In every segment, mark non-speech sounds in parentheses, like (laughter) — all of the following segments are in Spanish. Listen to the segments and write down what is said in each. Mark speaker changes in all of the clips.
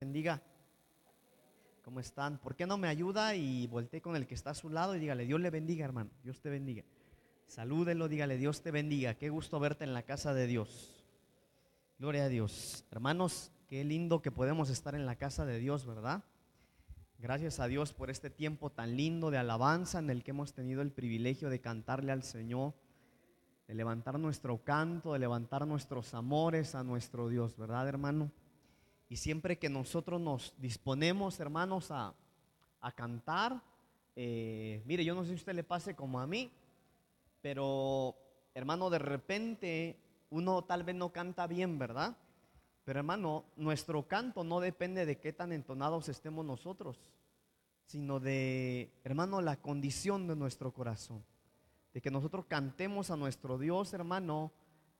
Speaker 1: bendiga. ¿Cómo están? ¿Por qué no me ayuda y voltee con el que está a su lado y dígale, Dios le bendiga, hermano, Dios te bendiga. Salúdelo, dígale, Dios te bendiga. Qué gusto verte en la casa de Dios. Gloria a Dios. Hermanos, qué lindo que podemos estar en la casa de Dios, ¿verdad? Gracias a Dios por este tiempo tan lindo de alabanza en el que hemos tenido el privilegio de cantarle al Señor, de levantar nuestro canto, de levantar nuestros amores a nuestro Dios, ¿verdad, hermano? Y siempre que nosotros nos disponemos, hermanos, a, cantar, eh, mire, yo no sé si a usted le pase como a mí, pero hermano, de repente uno tal vez no canta bien, ¿verdad? Pero hermano, nuestro canto no depende de qué tan entonados estemos nosotros, sino de, hermano, la condición de nuestro corazón. De que nosotros cantemos a nuestro Dios, hermano,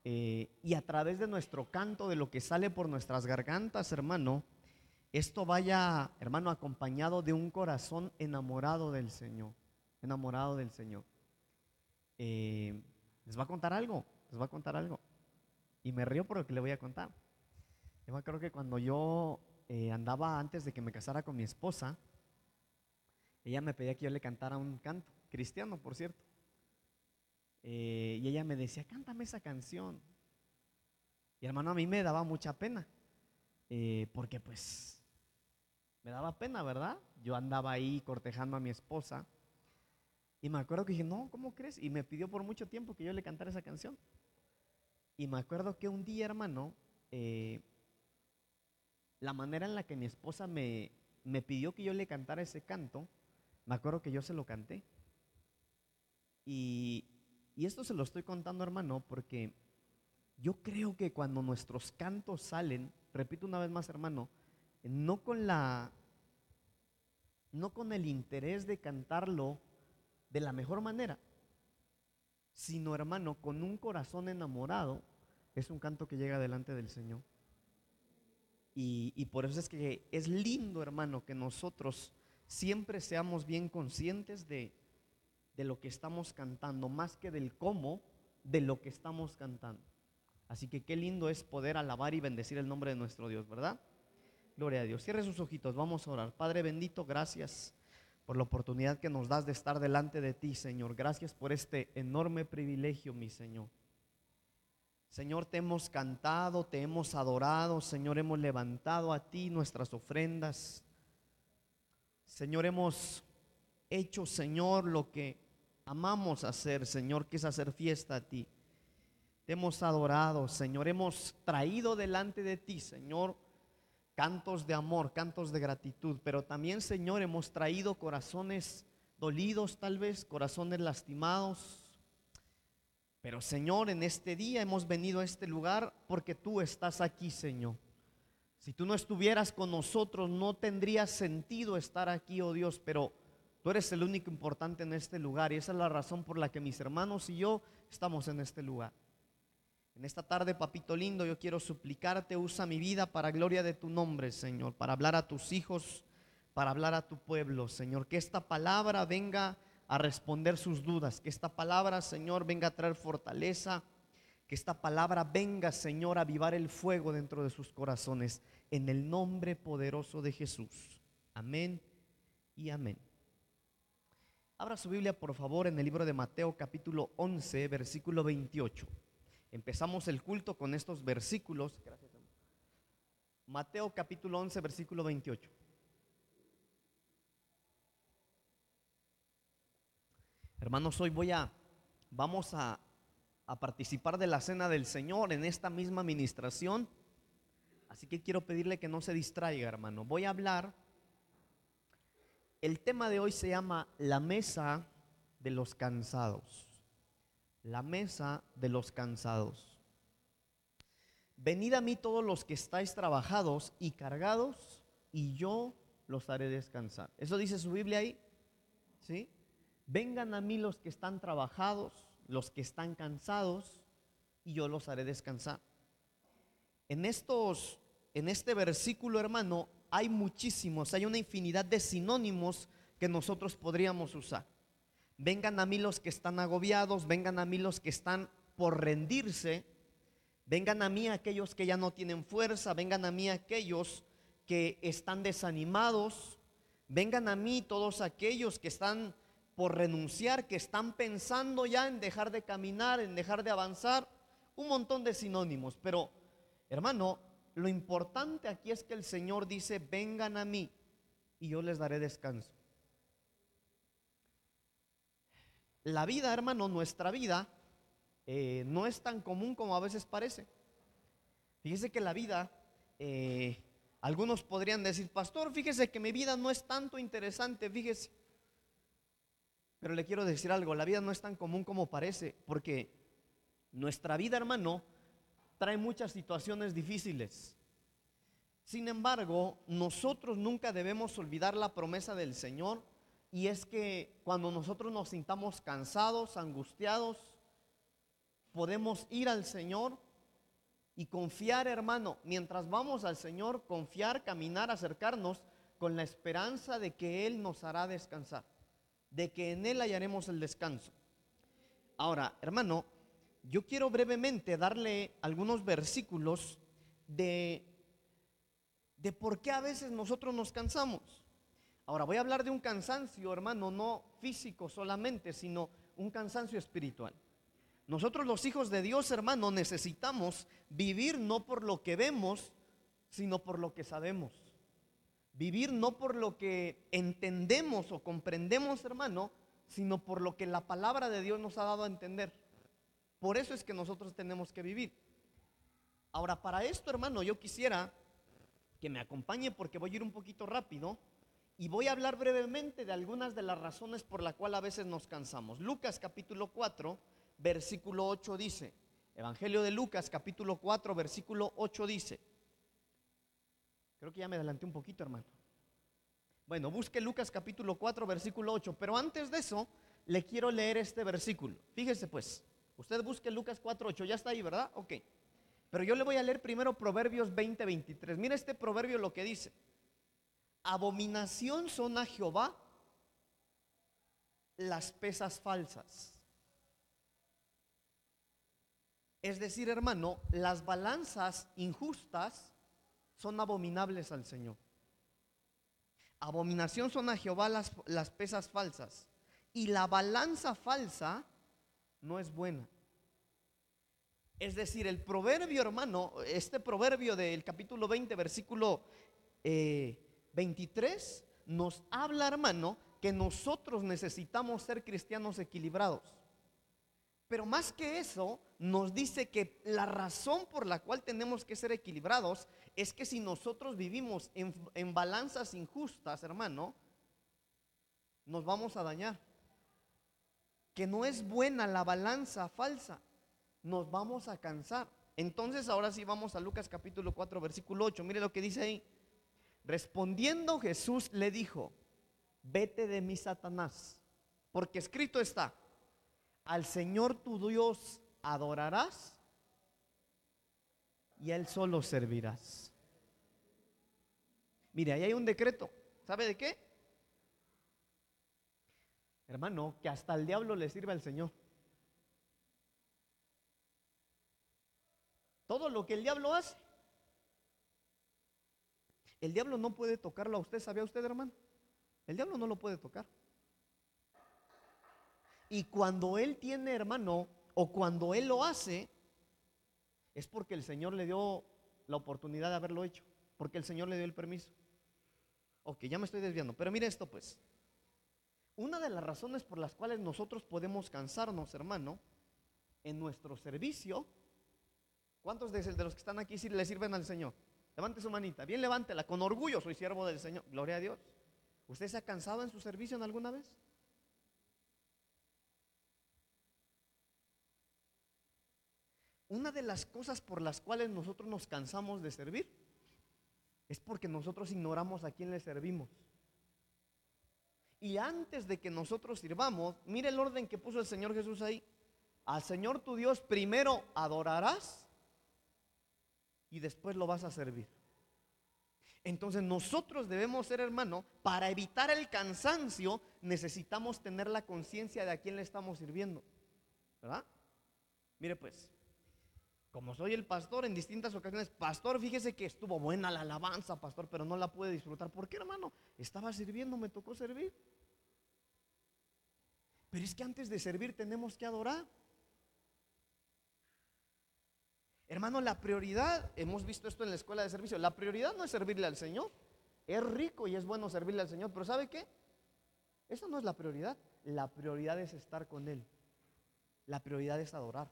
Speaker 1: eh, y a través de nuestro canto, de lo que sale por nuestras gargantas, hermano, esto vaya, hermano, acompañado de un corazón enamorado del Señor, enamorado del Señor. Eh, les va a contar algo, les va a contar algo. Y me río por lo que le voy a contar. Yo me acuerdo que cuando yo eh, andaba antes de que me casara con mi esposa, ella me pedía que yo le cantara un canto, cristiano, por cierto. Eh, y ella me decía, cántame esa canción. Y hermano, a mí me daba mucha pena, eh, porque pues me daba pena, ¿verdad? Yo andaba ahí cortejando a mi esposa. Y me acuerdo que dije, no, ¿cómo crees? Y me pidió por mucho tiempo que yo le cantara esa canción. Y me acuerdo que un día, hermano, eh, la manera en la que mi esposa me, me pidió que yo le cantara ese canto, me acuerdo que yo se lo canté. Y, y esto se lo estoy contando, hermano, porque yo creo que cuando nuestros cantos salen, repito una vez más, hermano, no con la no con el interés de cantarlo de la mejor manera, sino, hermano, con un corazón enamorado, es un canto que llega delante del Señor. Y, y, por eso es que es lindo, hermano, que nosotros siempre seamos bien conscientes de, de lo que estamos cantando, más que del cómo de lo que estamos cantando. Así que qué lindo es poder alabar y bendecir el nombre de nuestro Dios, ¿verdad? Gloria a Dios. Cierre sus ojitos, vamos a orar. Padre bendito, gracias por la oportunidad que nos das de estar delante de ti, Señor. Gracias por este enorme privilegio, mi Señor. Señor, te hemos cantado, te hemos adorado, Señor, hemos levantado a ti nuestras ofrendas. Señor, hemos hecho, Señor, lo que amamos hacer, Señor, que es hacer fiesta a ti. Te hemos adorado, Señor, hemos traído delante de ti, Señor, cantos de amor, cantos de gratitud, pero también, Señor, hemos traído corazones dolidos tal vez, corazones lastimados. Pero, Señor, en este día hemos venido a este lugar porque tú estás aquí, Señor. Si tú no estuvieras con nosotros, no tendría sentido estar aquí, oh Dios, pero Tú eres el único importante en este lugar y esa es la razón por la que mis hermanos y yo estamos en este lugar. En esta tarde, papito lindo, yo quiero suplicarte, usa mi vida para gloria de tu nombre, Señor, para hablar a tus hijos, para hablar a tu pueblo, Señor. Que esta palabra venga a responder sus dudas, que esta palabra, Señor, venga a traer fortaleza, que esta palabra venga, Señor, a avivar el fuego dentro de sus corazones, en el nombre poderoso de Jesús. Amén y amén. Abra su Biblia, por favor, en el libro de Mateo capítulo 11, versículo 28. Empezamos el culto con estos versículos. Mateo capítulo 11, versículo 28. Hermanos, hoy voy a, vamos a, a participar de la cena del Señor en esta misma administración. Así que quiero pedirle que no se distraiga, hermano. Voy a hablar el tema de hoy se llama la mesa de los cansados. La mesa de los cansados. Venid a mí todos los que estáis trabajados y cargados, y yo los haré descansar. Eso dice su Biblia ahí. ¿Sí? Vengan a mí los que están trabajados, los que están cansados, y yo los haré descansar. En estos en este versículo, hermano, hay muchísimos, hay una infinidad de sinónimos que nosotros podríamos usar. Vengan a mí los que están agobiados, vengan a mí los que están por rendirse, vengan a mí aquellos que ya no tienen fuerza, vengan a mí aquellos que están desanimados, vengan a mí todos aquellos que están por renunciar, que están pensando ya en dejar de caminar, en dejar de avanzar, un montón de sinónimos. Pero, hermano, lo importante aquí es que el Señor dice, vengan a mí y yo les daré descanso. La vida, hermano, nuestra vida eh, no es tan común como a veces parece. Fíjese que la vida, eh, algunos podrían decir, pastor, fíjese que mi vida no es tanto interesante, fíjese. Pero le quiero decir algo, la vida no es tan común como parece, porque nuestra vida, hermano, trae muchas situaciones difíciles. Sin embargo, nosotros nunca debemos olvidar la promesa del Señor y es que cuando nosotros nos sintamos cansados, angustiados, podemos ir al Señor y confiar, hermano, mientras vamos al Señor, confiar, caminar, acercarnos con la esperanza de que Él nos hará descansar de que en Él hallaremos el descanso. Ahora, hermano, yo quiero brevemente darle algunos versículos de, de por qué a veces nosotros nos cansamos. Ahora, voy a hablar de un cansancio, hermano, no físico solamente, sino un cansancio espiritual. Nosotros los hijos de Dios, hermano, necesitamos vivir no por lo que vemos, sino por lo que sabemos. Vivir no por lo que entendemos o comprendemos, hermano, sino por lo que la palabra de Dios nos ha dado a entender. Por eso es que nosotros tenemos que vivir. Ahora, para esto, hermano, yo quisiera que me acompañe porque voy a ir un poquito rápido y voy a hablar brevemente de algunas de las razones por las cuales a veces nos cansamos. Lucas capítulo 4, versículo 8 dice, Evangelio de Lucas capítulo 4, versículo 8 dice, Creo que ya me adelanté un poquito, hermano. Bueno, busque Lucas capítulo 4, versículo 8. Pero antes de eso, le quiero leer este versículo. Fíjese pues, usted busque Lucas 4, 8. Ya está ahí, ¿verdad? Ok. Pero yo le voy a leer primero Proverbios 20, 23. Mira este proverbio lo que dice. Abominación son a Jehová las pesas falsas. Es decir, hermano, las balanzas injustas son abominables al Señor. Abominación son a Jehová las, las pesas falsas. Y la balanza falsa no es buena. Es decir, el proverbio, hermano, este proverbio del capítulo 20, versículo 23, eh, nos habla, hermano, que nosotros necesitamos ser cristianos equilibrados. Pero más que eso, nos dice que la razón por la cual tenemos que ser equilibrados es que si nosotros vivimos en, balanzas injustas, hermano, nos vamos a dañar. Que no es buena la balanza falsa, nos vamos a cansar. Entonces ahora sí vamos a Lucas capítulo 4, versículo 8. Mire lo que dice ahí. Respondiendo Jesús le dijo, vete de mí, Satanás, porque escrito está, al Señor tu Dios adorarás y a Él solo servirás. Mire, ahí hay un decreto. ¿Sabe de qué? Hermano, que hasta el diablo le sirve al Señor. Todo lo que el diablo hace. El diablo no puede tocarlo a usted, ¿sabía usted, hermano? El diablo no lo puede tocar. Y cuando Él tiene, hermano, o cuando Él lo hace, es porque el Señor le dio la oportunidad de haberlo hecho, porque el Señor le dio el permiso. Ok, ya me estoy desviando, pero mire esto pues. Una de las razones por las cuales nosotros podemos cansarnos, hermano, en nuestro servicio, ¿cuántos de los que están aquí le sirven al Señor? Levante su manita, bien levántela, con orgullo soy siervo del Señor, gloria a Dios. ¿Usted se ha cansado en su servicio en alguna vez? Una de las cosas por las cuales nosotros nos cansamos de servir es porque nosotros ignoramos a quién le servimos. Y antes de que nosotros sirvamos, mire el orden que puso el Señor Jesús ahí. Al Señor tu Dios primero adorarás y después lo vas a servir. Entonces nosotros debemos ser, hermano, para evitar el cansancio necesitamos tener la conciencia de a quién le estamos sirviendo. ¿Verdad? Mire pues, Como soy el pastor en distintas ocasiones, pastor, fíjese que estuvo buena la alabanza, pastor, pero no la pude disfrutar. ¿Por qué, hermano? Estaba sirviendo, me tocó servir. Pero es que antes de servir tenemos que adorar. Hermano, la prioridad, hemos visto esto en la escuela de servicio, la prioridad no es servirle al Señor. Es rico y es bueno servirle al Señor, pero ¿sabe qué? Esa no es la prioridad. La prioridad es estar con Él. La prioridad es adorar.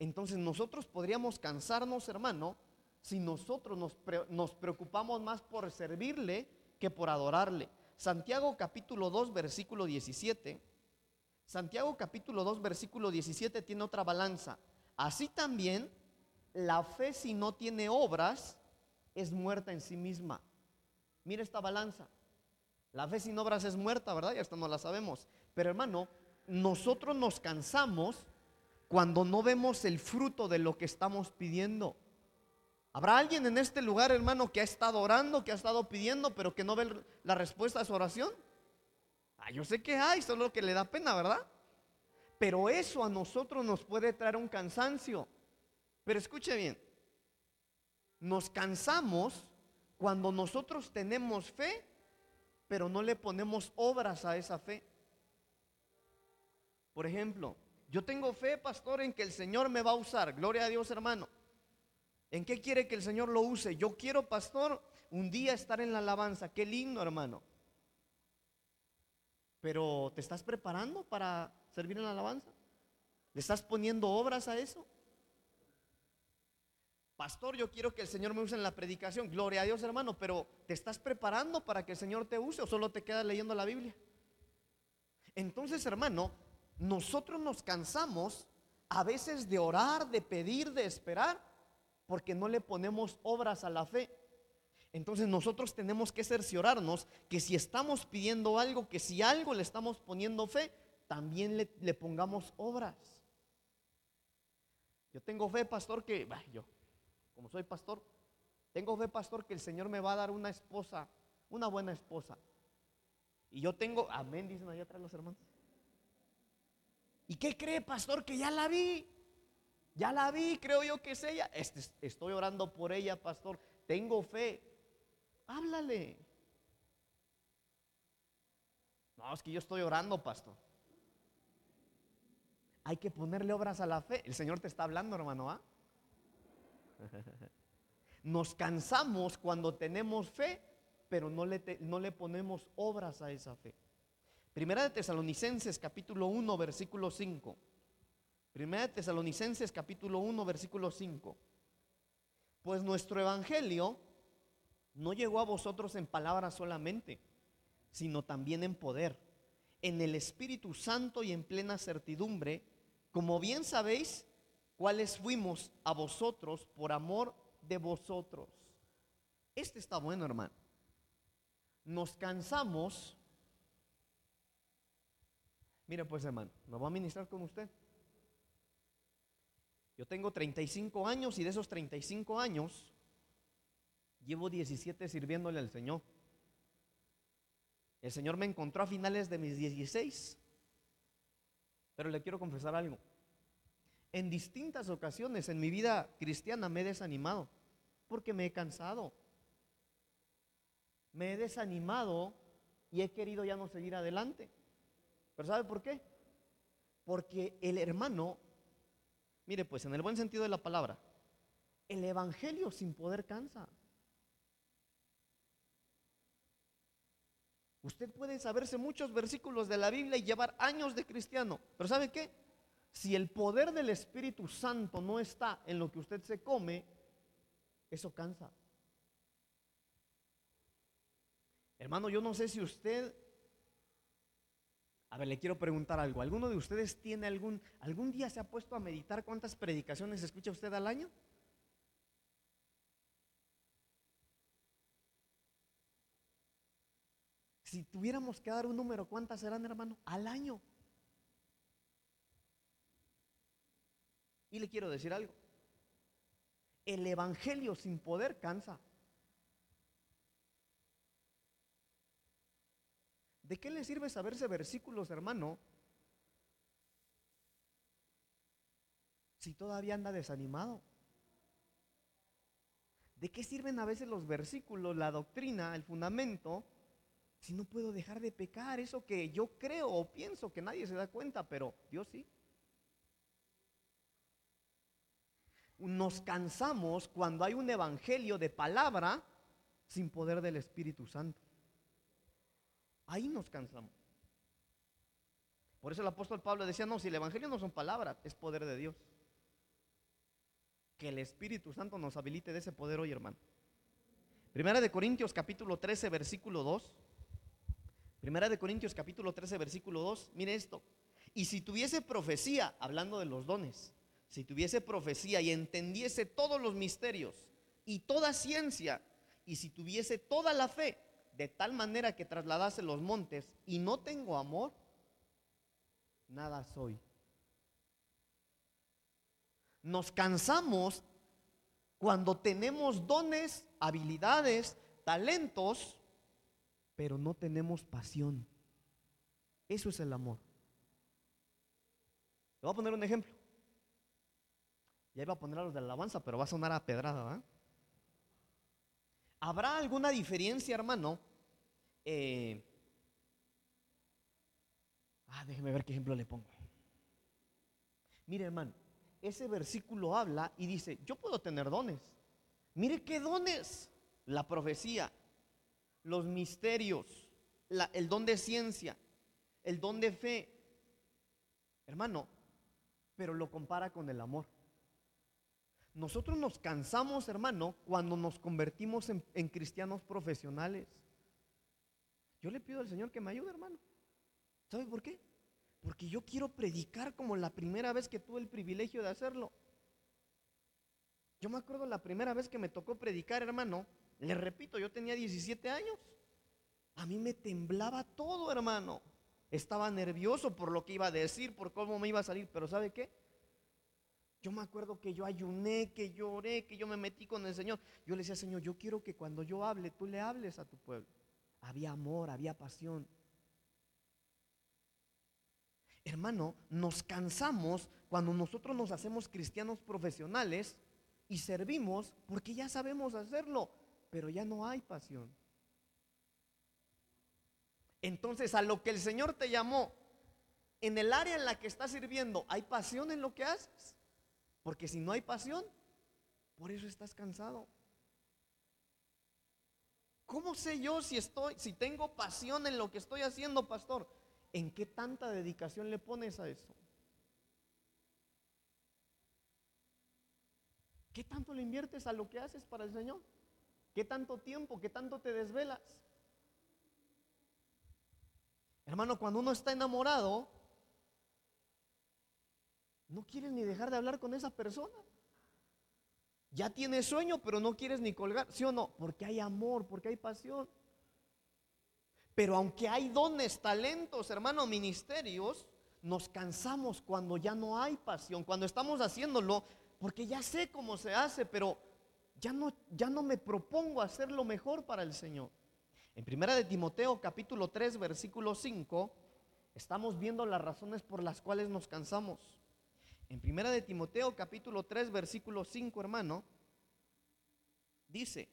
Speaker 1: Entonces nosotros podríamos cansarnos, hermano, si nosotros nos, preocupamos más por servirle que por adorarle. Santiago capítulo 2, versículo 17. Santiago capítulo 2, versículo 17 tiene otra balanza. Así también la fe si no tiene obras es muerta en sí misma. Mira esta balanza. La fe sin obras es muerta, ¿verdad? Ya esto no la sabemos. Pero hermano, nosotros nos cansamos cuando no vemos el fruto de lo que estamos pidiendo. ¿Habrá alguien en este lugar, hermano, que ha estado orando, que ha estado pidiendo, pero que no ve la respuesta a su oración? Ah, yo sé que hay, solo que le da pena, ¿verdad? Pero eso a nosotros nos puede traer un cansancio. Pero escuche bien, nos cansamos cuando nosotros tenemos fe, pero no le ponemos obras a esa fe. Por ejemplo, yo tengo fe, pastor, en que el Señor me va a usar. Gloria a Dios, hermano. ¿En qué quiere que el Señor lo use? Yo quiero, pastor, un día estar en la alabanza. Qué lindo, hermano. Pero ¿te estás preparando para servir en la alabanza? ¿Le estás poniendo obras a eso? Pastor, yo quiero que el Señor me use en la predicación. Gloria a Dios, hermano, pero ¿te estás preparando para que el Señor te use o solo te quedas leyendo la Biblia? Entonces, hermano, nosotros nos cansamos a veces de orar, de pedir, de esperar, porque no le ponemos obras a la fe. Entonces nosotros tenemos que cerciorarnos que si estamos pidiendo algo, que si algo le estamos poniendo fe, también le, pongamos obras. Yo tengo fe, pastor, que yo como soy pastor, tengo fe, pastor, que el Señor me va a dar una esposa, una buena esposa. Y yo tengo, amén, dicen allá atrás los hermanos. ¿Y qué cree, pastor? Que ya la vi. Ya la vi, creo yo que es ella. Estoy orando por ella, pastor. Tengo fe. Háblale. No, es que yo estoy orando, pastor. Hay que ponerle obras a la fe. El Señor te está hablando, hermano, ¿ah? (laughs) Nos cansamos cuando tenemos fe, pero no le, no le ponemos obras a esa fe. Primera de Tesalonicenses capítulo 1 versículo 5. Primera de Tesalonicenses capítulo 1 versículo 5. Pues nuestro evangelio no llegó a vosotros en palabras solamente, sino también en poder, en el Espíritu Santo y en plena certidumbre, como bien sabéis cuáles fuimos a vosotros por amor de vosotros. Este está bueno, hermano. Nos cansamos. Mire pues, hermano, nos va a ministrar con usted. Yo tengo 35 años y de esos 35 años llevo 17 sirviéndole al Señor. El Señor me encontró a finales de mis 16. Pero le quiero confesar algo. En distintas ocasiones en mi vida cristiana me he desanimado porque me he cansado. Me he desanimado y he querido ya no seguir adelante. ¿Pero sabe por qué? Porque el hermano, mire pues en el buen sentido de la palabra, el evangelio sin poder cansa. Usted puede saberse muchos versículos de la Biblia y llevar años de cristiano, pero ¿sabe qué? Si el poder del Espíritu Santo no está en lo que usted se come, eso cansa. Hermano, yo no sé si usted... A ver, le quiero preguntar algo. ¿Alguno de ustedes tiene algún... ¿Algún día se ha puesto a meditar cuántas predicaciones escucha usted al año? Si tuviéramos que dar un número, ¿cuántas serán, hermano? Al año. Y le quiero decir algo. El Evangelio sin poder cansa. ¿De qué le sirve saberse versículos, hermano? Si todavía anda desanimado. ¿De qué sirven a veces los versículos, la doctrina, el fundamento, si no puedo dejar de pecar? Eso que yo creo o pienso que nadie se da cuenta, pero Dios sí. Nos cansamos cuando hay un evangelio de palabra sin poder del Espíritu Santo. Ahí nos cansamos. Por eso el apóstol Pablo decía, no, si el Evangelio no son palabras, es poder de Dios. Que el Espíritu Santo nos habilite de ese poder hoy, hermano. Primera de Corintios capítulo 13, versículo 2. Primera de Corintios capítulo 13, versículo 2. Mire esto. Y si tuviese profecía, hablando de los dones, si tuviese profecía y entendiese todos los misterios y toda ciencia, y si tuviese toda la fe, de tal manera que trasladase los montes, y no tengo amor, nada soy. Nos cansamos cuando tenemos dones, habilidades, talentos, pero no tenemos pasión. Eso es el amor. Le voy a poner un ejemplo. Ya iba a poner a los de la alabanza, pero va a sonar a pedrada. ¿Habrá alguna diferencia, hermano? Eh, Ah, déjeme ver qué ejemplo le pongo. Mire, hermano, ese versículo habla y dice, yo puedo tener dones. Mire qué dones. La profecía, los misterios, el don de ciencia, el don de fe. Hermano, pero lo compara con el amor. Nosotros nos cansamos, hermano, cuando nos convertimos en, en cristianos profesionales. Yo le pido al Señor que me ayude, hermano. ¿Sabe por qué? Porque yo quiero predicar como la primera vez que tuve el privilegio de hacerlo. Yo me acuerdo la primera vez que me tocó predicar, hermano. Le repito, yo tenía 17 años. A mí me temblaba todo, hermano. Estaba nervioso por lo que iba a decir, por cómo me iba a salir. Pero ¿sabe qué? Yo me acuerdo que yo ayuné, que lloré, que yo me metí con el Señor. Yo le decía, Señor, yo quiero que cuando yo hable, tú le hables a tu pueblo. Había amor, había pasión. Hermano, nos cansamos cuando nosotros nos hacemos cristianos profesionales y servimos porque ya sabemos hacerlo, pero ya no hay pasión. Entonces, a lo que el Señor te llamó, en el área en la que estás sirviendo, ¿hay pasión en lo que haces? Porque si no hay pasión, por eso estás cansado. ¿Cómo sé yo si estoy si tengo pasión en lo que estoy haciendo, pastor? ¿En qué tanta dedicación le pones a eso? ¿Qué tanto le inviertes a lo que haces para el Señor? ¿Qué tanto tiempo? ¿Qué tanto te desvelas? Hermano, cuando uno está enamorado, no quieres ni dejar de hablar con esa persona. Ya tienes sueño, pero no quieres ni colgar, ¿sí o no? Porque hay amor, porque hay pasión. Pero aunque hay dones, talentos, hermano, ministerios, nos cansamos cuando ya no hay pasión, cuando estamos haciéndolo, porque ya sé cómo se hace, pero ya no, ya no me propongo hacer lo mejor para el Señor. En primera de Timoteo capítulo 3 versículo 5 estamos viendo las razones por las cuales nos cansamos. En primera de Timoteo capítulo 3 versículo 5, hermano, dice,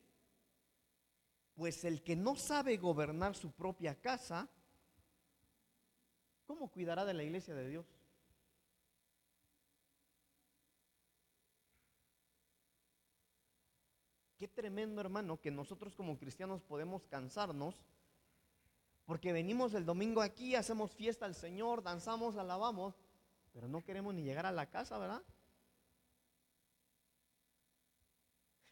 Speaker 1: pues el que no sabe gobernar su propia casa, ¿cómo cuidará de la iglesia de Dios? Qué tremendo hermano que nosotros como cristianos podemos cansarnos porque venimos el domingo aquí, hacemos fiesta al Señor, danzamos, alabamos, pero no queremos ni llegar a la casa, ¿verdad?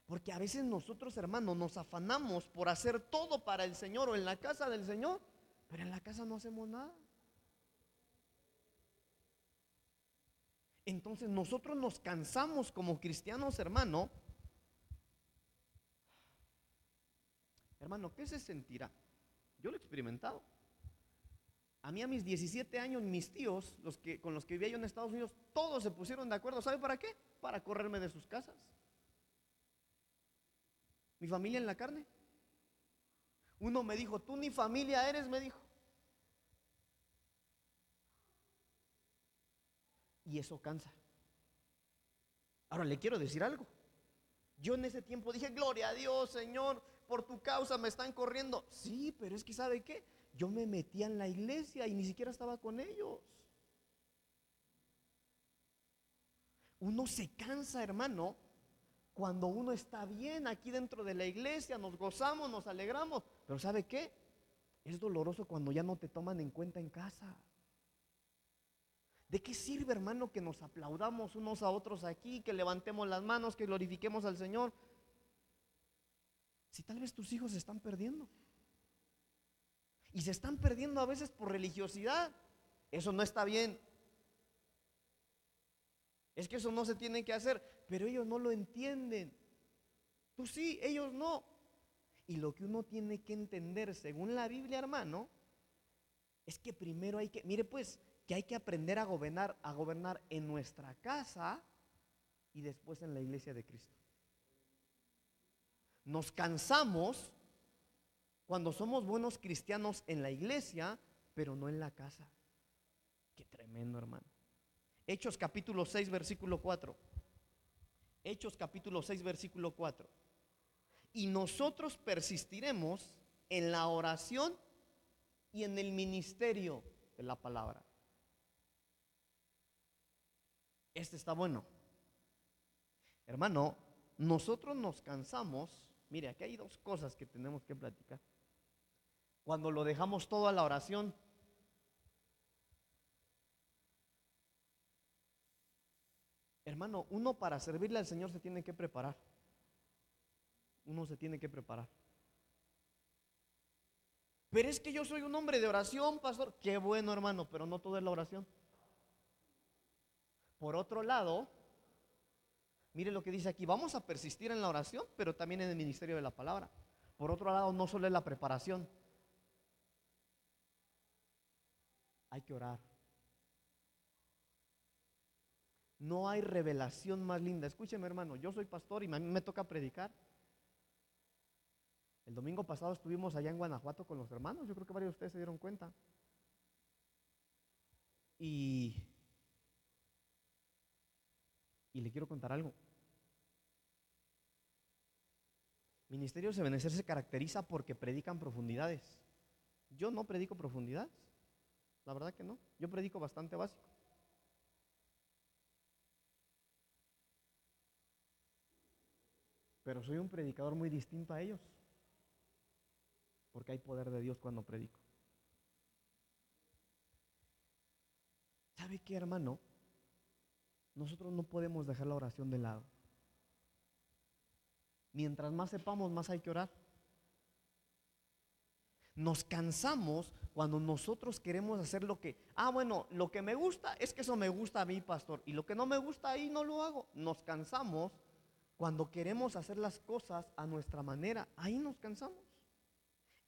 Speaker 1: Porque a veces nosotros, hermanos, nos afanamos por hacer todo para el Señor o en la casa del Señor, pero en la casa no hacemos nada. Entonces nosotros nos cansamos como cristianos, hermano. Hermano, ¿qué se sentirá? Yo lo he experimentado. A mí a mis 17 años, mis tíos, los que, con los que vivía yo en Estados Unidos, todos se pusieron de acuerdo. ¿Sabe para qué? Para correrme de sus casas. Mi familia en la carne. Uno me dijo, tú ni familia eres, me dijo. Y eso cansa. Ahora le quiero decir algo. Yo en ese tiempo dije, gloria a Dios, Señor, por tu causa me están corriendo. Sí, pero es que ¿sabe qué? Yo me metía en la iglesia y ni siquiera estaba con ellos. Uno se cansa, hermano, cuando uno está bien aquí dentro de la iglesia, nos gozamos, nos alegramos. Pero ¿sabe qué? Es doloroso cuando ya no te toman en cuenta en casa. ¿De qué sirve, hermano, que nos aplaudamos unos a otros aquí, que levantemos las manos, que glorifiquemos al Señor? Si tal vez tus hijos se están perdiendo. Y se están perdiendo a veces por religiosidad. Eso no está bien. Es que eso no se tiene que hacer, pero ellos no lo entienden. Tú sí, ellos no. Y lo que uno tiene que entender, según la Biblia, hermano, es que primero hay que, mire pues, que hay que aprender a gobernar, a gobernar en nuestra casa y después en la iglesia de Cristo. Nos cansamos cuando somos buenos cristianos en la iglesia, pero no en la casa. Qué tremendo, hermano. Hechos capítulo 6, versículo 4. Hechos capítulo 6, versículo 4. Y nosotros persistiremos en la oración y en el ministerio de la palabra. Este está bueno. Hermano, nosotros nos cansamos. Mire, aquí hay dos cosas que tenemos que platicar. Cuando lo dejamos todo a la oración, Hermano, uno para servirle al Señor se tiene que preparar. Uno se tiene que preparar. Pero es que yo soy un hombre de oración, pastor. Qué bueno, hermano, pero no todo es la oración. Por otro lado, mire lo que dice aquí, vamos a persistir en la oración, pero también en el ministerio de la palabra. Por otro lado, no solo es la preparación. Hay que orar. No hay revelación más linda. Escúcheme, hermano, yo soy pastor y a mí me toca predicar. El domingo pasado estuvimos allá en Guanajuato con los hermanos, yo creo que varios de ustedes se dieron cuenta. Y y le quiero contar algo. Ministerio de Benecer se caracteriza porque predican profundidades. Yo no predico profundidades. La verdad que no. Yo predico bastante básico. Pero soy un predicador muy distinto a ellos. Porque hay poder de Dios cuando predico. ¿Sabe qué, hermano? nosotros no podemos dejar la oración de lado. Mientras más sepamos, más hay que orar. Nos cansamos cuando nosotros queremos hacer lo que, ah, bueno, lo que me gusta es que eso me gusta a mí, pastor, y lo que no me gusta ahí no lo hago. Nos cansamos cuando queremos hacer las cosas a nuestra manera, ahí nos cansamos.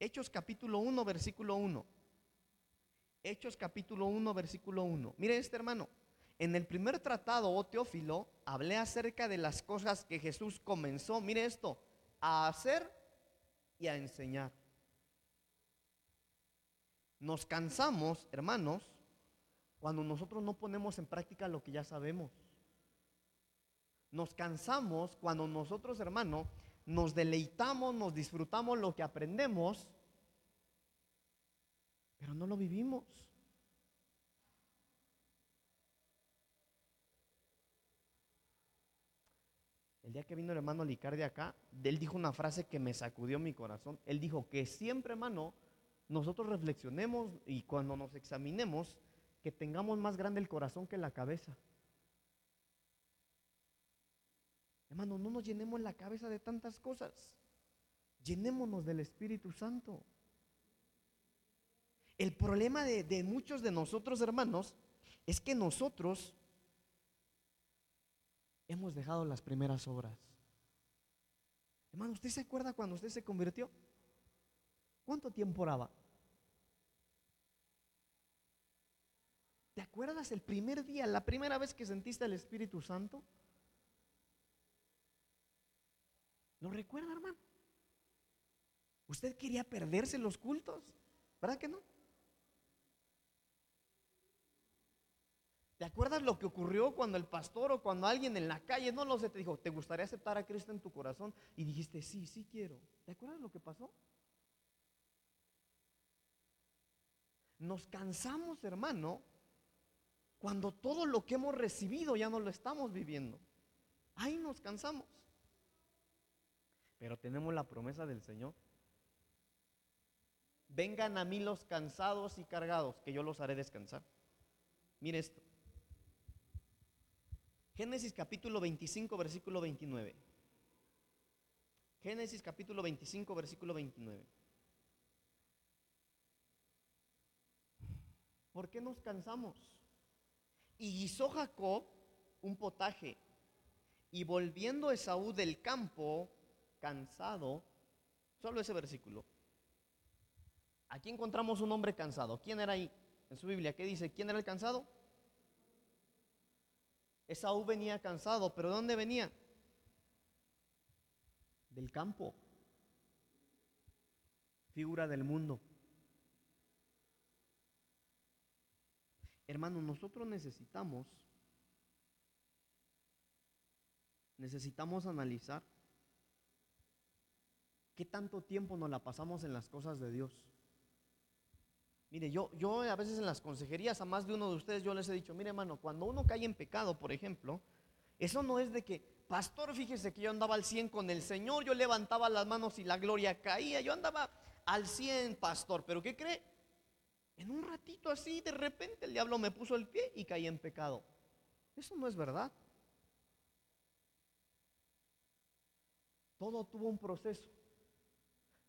Speaker 1: Hechos capítulo 1, versículo 1. Hechos capítulo 1, versículo 1. Mire este hermano, en el primer tratado, oh Teófilo, hablé acerca de las cosas que Jesús comenzó, mire esto, a hacer y a enseñar. Nos cansamos, hermanos, cuando nosotros no ponemos en práctica lo que ya sabemos. Nos cansamos cuando nosotros, hermanos, nos deleitamos, nos disfrutamos lo que aprendemos, pero no lo vivimos. El día que vino el hermano Licardi acá, él dijo una frase que me sacudió mi corazón. Él dijo que siempre, hermano, nosotros reflexionemos y cuando nos examinemos, que tengamos más grande el corazón que la cabeza. Hermano, no nos llenemos la cabeza de tantas cosas. Llenémonos del Espíritu Santo. El problema de, de muchos de nosotros, hermanos, es que nosotros hemos dejado las primeras obras. Hermano, ¿usted se acuerda cuando usted se convirtió? ¿Cuánto tiempo oraba? ¿Te acuerdas el primer día, la primera vez que sentiste el Espíritu Santo? ¿Lo recuerda, hermano? ¿Usted quería perderse los cultos? ¿Verdad que no? ¿Te acuerdas lo que ocurrió cuando el pastor o cuando alguien en la calle, no lo sé, te dijo, ¿te gustaría aceptar a Cristo en tu corazón? Y dijiste, sí, sí quiero. ¿Te acuerdas lo que pasó? Nos cansamos, hermano, cuando todo lo que hemos recibido ya no lo estamos viviendo. Ahí nos cansamos. Pero tenemos la promesa del Señor. Vengan a mí los cansados y cargados, que yo los haré descansar. Mire esto. Génesis capítulo 25, versículo 29. Génesis capítulo 25, versículo 29. ¿Por qué nos cansamos? Y guisó Jacob un potaje, y volviendo Esaú del campo, cansado, solo ese versículo. Aquí encontramos un hombre cansado. ¿Quién era ahí? En su Biblia, ¿qué dice? ¿Quién era el cansado? Esaú venía cansado, pero ¿de dónde venía? Del campo. Figura del mundo. Hermano, nosotros necesitamos, necesitamos analizar qué tanto tiempo nos la pasamos en las cosas de Dios. Mire, yo, yo a veces en las consejerías, a más de uno de ustedes, yo les he dicho, mire hermano, cuando uno cae en pecado, por ejemplo, eso no es de que, pastor, fíjese que yo andaba al 100 con el Señor, yo levantaba las manos y la gloria caía, yo andaba al 100, pastor, pero ¿qué cree? En un ratito así, de repente el diablo me puso el pie y caí en pecado. Eso no es verdad. Todo tuvo un proceso.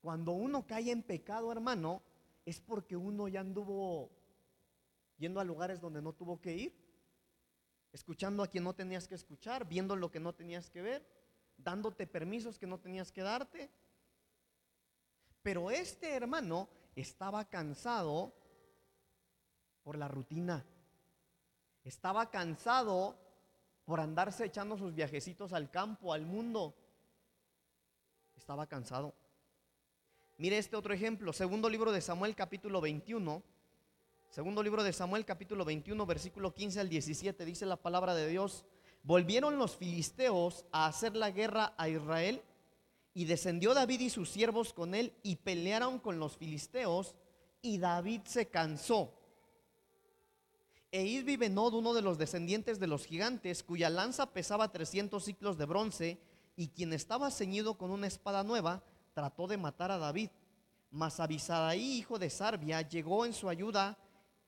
Speaker 1: Cuando uno cae en pecado, hermano, es porque uno ya anduvo yendo a lugares donde no tuvo que ir, escuchando a quien no tenías que escuchar, viendo lo que no tenías que ver, dándote permisos que no tenías que darte. Pero este hermano estaba cansado por la rutina. Estaba cansado por andarse echando sus viajecitos al campo, al mundo. Estaba cansado. Mire este otro ejemplo, segundo libro de Samuel capítulo 21. Segundo libro de Samuel capítulo 21, versículo 15 al 17, dice la palabra de Dios. Volvieron los filisteos a hacer la guerra a Israel y descendió David y sus siervos con él y pelearon con los filisteos y David se cansó. E Isbi Benod, uno de los descendientes de los gigantes, cuya lanza pesaba 300 ciclos de bronce y quien estaba ceñido con una espada nueva, trató de matar a David. Mas Abisadaí, hijo de Sarbia, llegó en su ayuda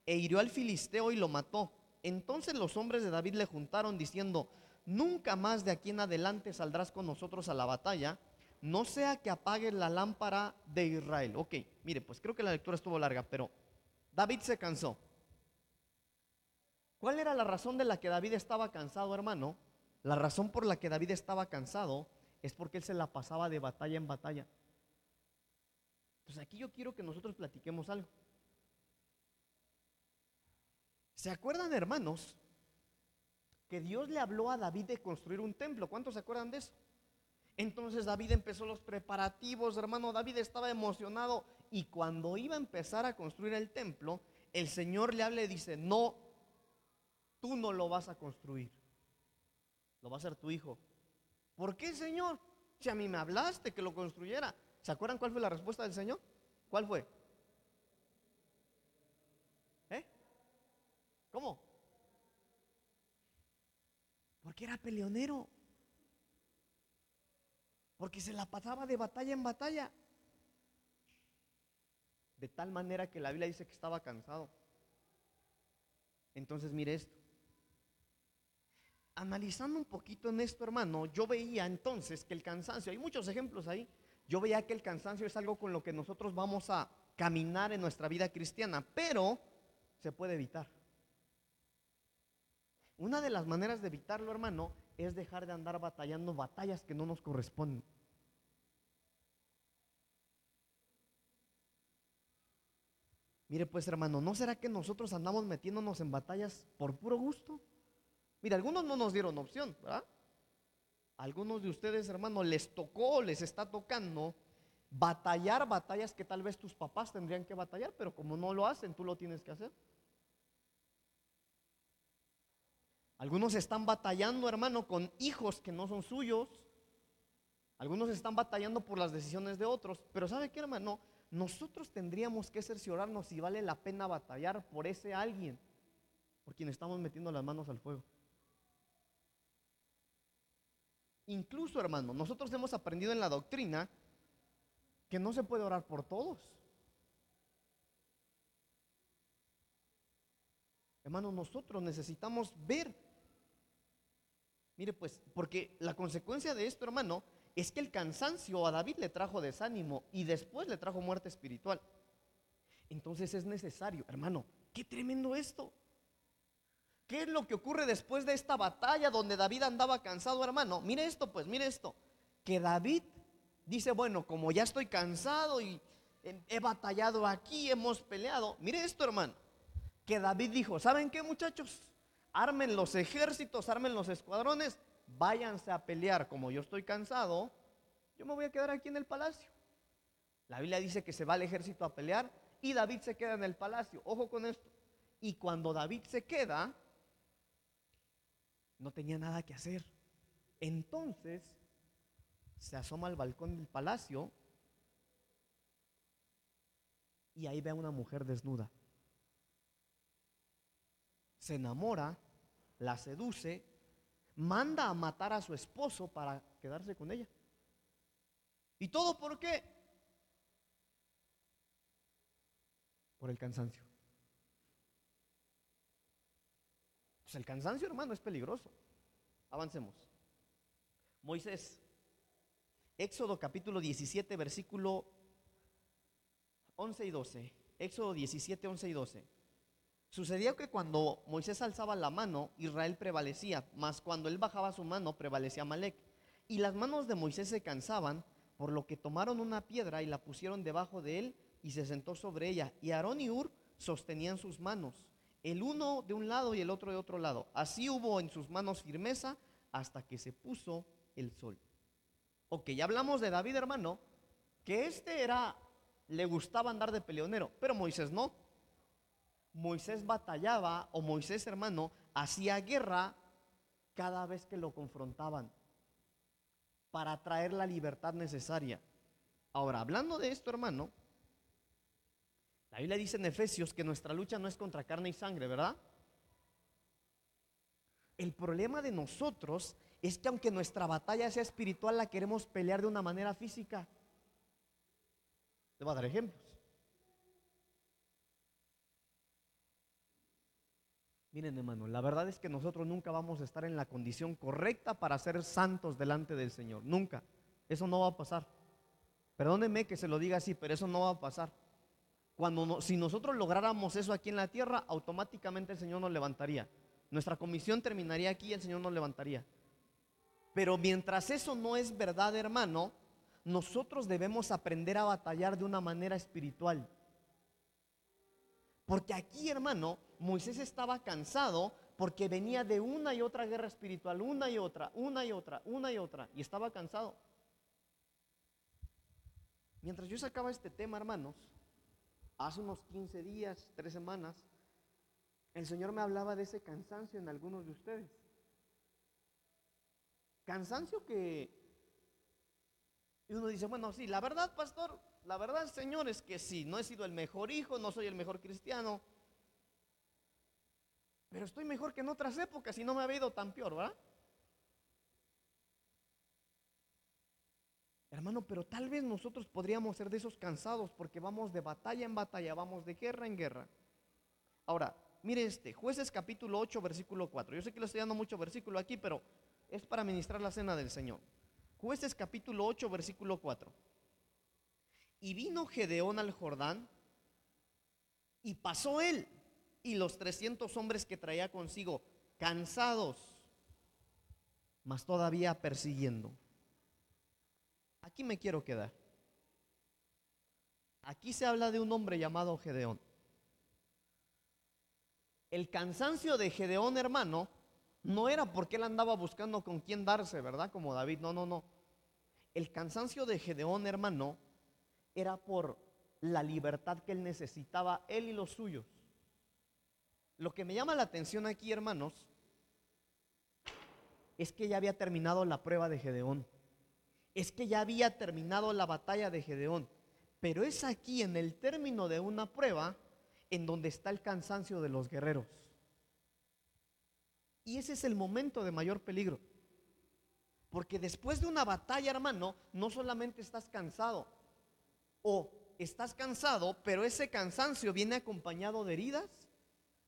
Speaker 1: e hirió al filisteo y lo mató. Entonces los hombres de David le juntaron diciendo, nunca más de aquí en adelante saldrás con nosotros a la batalla, no sea que apagues la lámpara de Israel. Ok, mire, pues creo que la lectura estuvo larga, pero David se cansó. ¿Cuál era la razón de la que David estaba cansado, hermano? La razón por la que David estaba cansado es porque él se la pasaba de batalla en batalla. Entonces aquí yo quiero que nosotros platiquemos algo. ¿Se acuerdan, hermanos, que Dios le habló a David de construir un templo? ¿Cuántos se acuerdan de eso? Entonces David empezó los preparativos, hermano. David estaba emocionado y cuando iba a empezar a construir el templo, el Señor le habla y dice, no, tú no lo vas a construir, lo va a hacer tu hijo. ¿Por qué, Señor? Si a mí me hablaste que lo construyera. ¿Se acuerdan cuál fue la respuesta del Señor? ¿Cuál fue? ¿Eh? ¿Cómo? Porque era peleonero. Porque se la pasaba de batalla en batalla. De tal manera que la Biblia dice que estaba cansado. Entonces mire esto. Analizando un poquito en esto, hermano, yo veía entonces que el cansancio, hay muchos ejemplos ahí, yo veía que el cansancio es algo con lo que nosotros vamos a caminar en nuestra vida cristiana, pero se puede evitar. Una de las maneras de evitarlo, hermano, es dejar de andar batallando batallas que no nos corresponden. Mire pues, hermano, ¿no será que nosotros andamos metiéndonos en batallas por puro gusto? Mire, algunos no nos dieron opción, ¿verdad? algunos de ustedes, hermanos, les tocó, les está tocando batallar batallas que tal vez tus papás tendrían que batallar, pero como no lo hacen, tú lo tienes que hacer. Algunos están batallando, hermano, con hijos que no son suyos. Algunos están batallando por las decisiones de otros. Pero ¿sabe qué, hermano? Nosotros tendríamos que cerciorarnos si vale la pena batallar por ese alguien, por quien estamos metiendo las manos al fuego. Incluso, hermano, nosotros hemos aprendido en la doctrina que no se puede orar por todos. Hermano, nosotros necesitamos ver. Mire, pues, porque la consecuencia de esto, hermano, es que el cansancio a David le trajo desánimo y después le trajo muerte espiritual. Entonces es necesario, hermano, qué tremendo esto. ¿Qué es lo que ocurre después de esta batalla donde David andaba cansado, hermano? Mire esto, pues, mire esto. Que David dice, bueno, como ya estoy cansado y he batallado aquí, hemos peleado. Mire esto, hermano. Que David dijo, ¿saben qué, muchachos? Armen los ejércitos, armen los escuadrones, váyanse a pelear. Como yo estoy cansado, yo me voy a quedar aquí en el palacio. La Biblia dice que se va al ejército a pelear y David se queda en el palacio. Ojo con esto. Y cuando David se queda, no tenía nada que hacer. Entonces se asoma al balcón del palacio y ahí ve a una mujer desnuda. Se enamora, la seduce, manda a matar a su esposo para quedarse con ella. ¿Y todo por qué? Por el cansancio. Pues el cansancio, hermano, es peligroso. Avancemos. Moisés, Éxodo capítulo 17, versículo 11 y 12. Éxodo 17, 11 y 12. Sucedía que cuando Moisés alzaba la mano, Israel prevalecía, mas cuando él bajaba su mano, prevalecía Malek. Y las manos de Moisés se cansaban, por lo que tomaron una piedra y la pusieron debajo de él y se sentó sobre ella. Y Aarón y Ur sostenían sus manos el uno de un lado y el otro de otro lado. Así hubo en sus manos firmeza hasta que se puso el sol. Ok, ya hablamos de David, hermano, que este era, le gustaba andar de peleonero, pero Moisés no. Moisés batallaba, o Moisés, hermano, hacía guerra cada vez que lo confrontaban para traer la libertad necesaria. Ahora, hablando de esto, hermano, la Biblia dice en Efesios que nuestra lucha no es contra carne y sangre, ¿verdad? El problema de nosotros es que aunque nuestra batalla sea espiritual, la queremos pelear de una manera física. Le voy a dar ejemplos. Miren, hermano, la verdad es que nosotros nunca vamos a estar en la condición correcta para ser santos delante del Señor. Nunca. Eso no va a pasar. Perdónenme que se lo diga así, pero eso no va a pasar. Cuando si nosotros lográramos eso aquí en la tierra, automáticamente el Señor nos levantaría. Nuestra comisión terminaría aquí y el Señor nos levantaría. Pero mientras eso no es verdad, hermano, nosotros debemos aprender a batallar de una manera espiritual. Porque aquí, hermano, Moisés estaba cansado porque venía de una y otra guerra espiritual, una y otra, una y otra, una y otra, y estaba cansado. Mientras yo sacaba este tema, hermanos, hace unos 15 días, tres semanas, el Señor me hablaba de ese cansancio en algunos de ustedes. Cansancio que... Y uno dice, bueno, sí, la verdad, pastor, la verdad, Señor, es que sí, no he sido el mejor hijo, no soy el mejor cristiano, pero estoy mejor que en otras épocas y no me ha ido tan peor, ¿verdad? Hermano, pero tal vez nosotros podríamos ser de esos cansados porque vamos de batalla en batalla, vamos de guerra en guerra. Ahora, mire este, jueces capítulo 8, versículo 4. Yo sé que le estoy dando mucho versículo aquí, pero es para ministrar la cena del Señor. Jueces capítulo 8, versículo 4. Y vino Gedeón al Jordán y pasó él y los 300 hombres que traía consigo, cansados, mas todavía persiguiendo. Aquí me quiero quedar. Aquí se habla de un hombre llamado Gedeón. El cansancio de Gedeón, hermano, no era porque él andaba buscando con quién darse, ¿verdad? Como David, no, no, no. El cansancio de Gedeón, hermano, era por la libertad que él necesitaba, él y los suyos. Lo que me llama la atención aquí, hermanos, es que ya había terminado la prueba de Gedeón. Es que ya había terminado la batalla de Gedeón. Pero es aquí en el término de una prueba en donde está el cansancio de los guerreros. Y ese es el momento de mayor peligro. Porque después de una batalla, hermano, no solamente estás cansado o estás cansado, pero ese cansancio viene acompañado de heridas,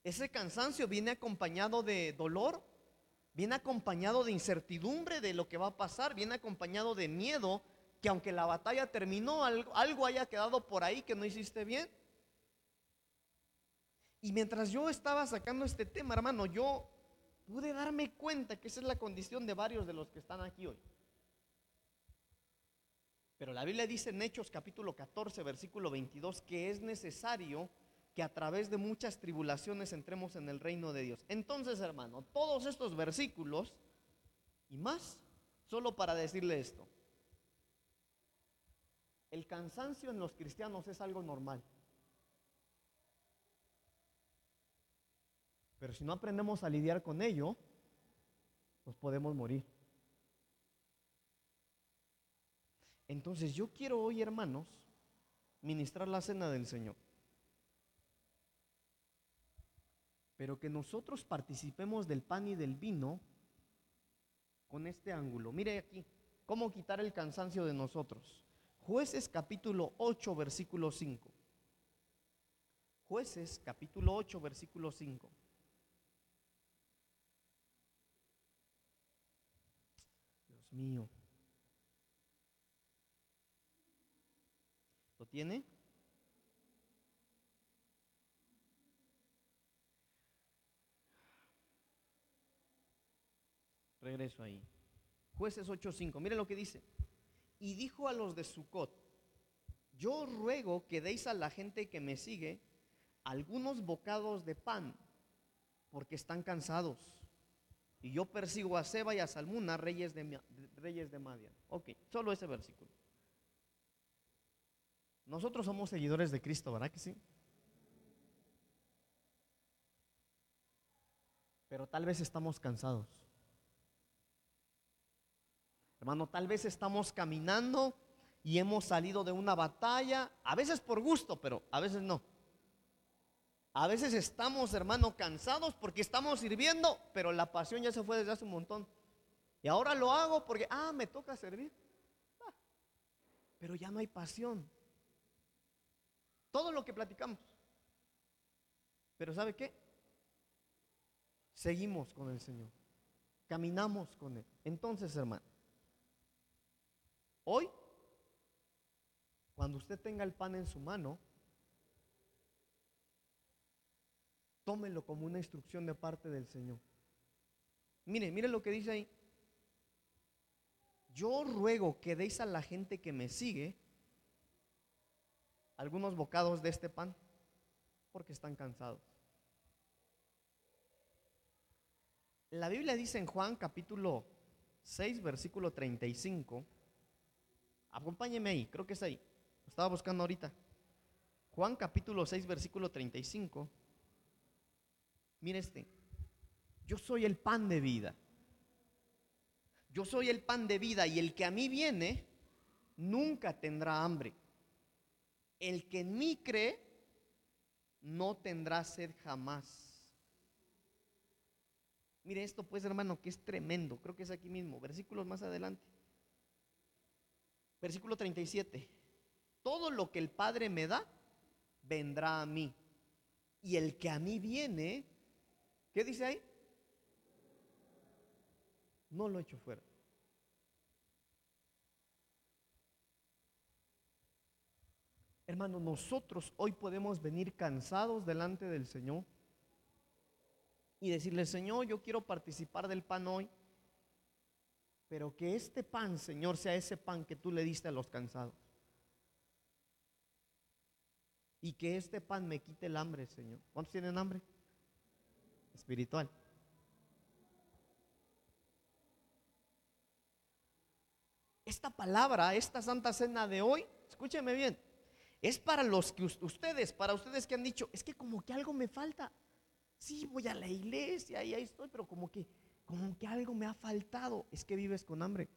Speaker 1: ese cansancio viene acompañado de dolor, viene acompañado de incertidumbre de lo que va a pasar, viene acompañado de miedo, que aunque la batalla terminó, algo, haya quedado por ahí que no hiciste bien. Y mientras yo estaba sacando este tema, hermano, yo pude darme cuenta que esa es la condición de varios de los que están aquí hoy. Pero la Biblia dice en Hechos capítulo 14, versículo 22, que es necesario que a través de muchas tribulaciones entremos en el reino de Dios. Entonces, hermano, todos estos versículos y más, solo para decirle esto. El cansancio en los cristianos es algo normal. Pero si no aprendemos a lidiar con ello, nos podemos morir. Entonces yo quiero hoy, hermanos, ministrar la cena del Señor. Pero que nosotros participemos del pan y del vino con este ángulo. Mire aquí, cómo quitar el cansancio de nosotros. Jueces capítulo 8, versículo 5. Jueces capítulo 8, versículo 5. mío. ¿Lo tiene? Regreso ahí. Jueces 8:5. Miren lo que dice. Y dijo a los de Sucot, yo ruego que deis a la gente que me sigue algunos bocados de pan, porque están cansados. Y yo persigo a Seba y a Salmuna, reyes de, reyes de Madian. Ok, solo ese versículo. Nosotros somos seguidores de Cristo, ¿verdad que sí? Pero tal vez estamos cansados. Hermano, tal vez estamos caminando y hemos salido de una batalla, a veces por gusto, pero a veces no. A veces estamos, hermano, cansados porque estamos sirviendo, pero la pasión ya se fue desde hace un montón. Y ahora lo hago porque, ah, me toca servir. Ah, pero ya no hay pasión. Todo lo que platicamos. Pero ¿sabe qué? Seguimos con el Señor. Caminamos con Él. Entonces, hermano, hoy, cuando usted tenga el pan en su mano, tómelo como una instrucción de parte del Señor. Mire, mire lo que dice ahí yo ruego que deis a la gente que me sigue algunos bocados de este pan, porque están cansados. La Biblia dice en Juan capítulo 6, versículo 35, acompáñeme ahí, creo que es ahí, lo estaba buscando ahorita. Juan capítulo 6, versículo 35, mire este, yo soy el pan de vida. Yo soy el pan de vida y el que a mí viene nunca tendrá hambre. El que en mí cree no tendrá sed jamás. Mire esto pues hermano que es tremendo, creo que es aquí mismo, versículos más adelante. Versículo 37. Todo lo que el Padre me da, vendrá a mí. Y el que a mí viene, ¿qué dice ahí? no lo echo fuera. Hermano, nosotros hoy podemos venir cansados delante del Señor y decirle, Señor, yo quiero participar del pan hoy, pero que este pan, Señor, sea ese pan que tú le diste a los cansados. Y que este pan me quite el hambre, Señor. ¿Cuántos tienen hambre? Espiritual. esta palabra, esta santa cena de hoy, escúcheme bien, es para los que ustedes, para ustedes que han dicho, es que como que algo me falta. Sí, voy a la iglesia y ahí estoy, pero como que, como que algo me ha faltado, es que vives con hambre.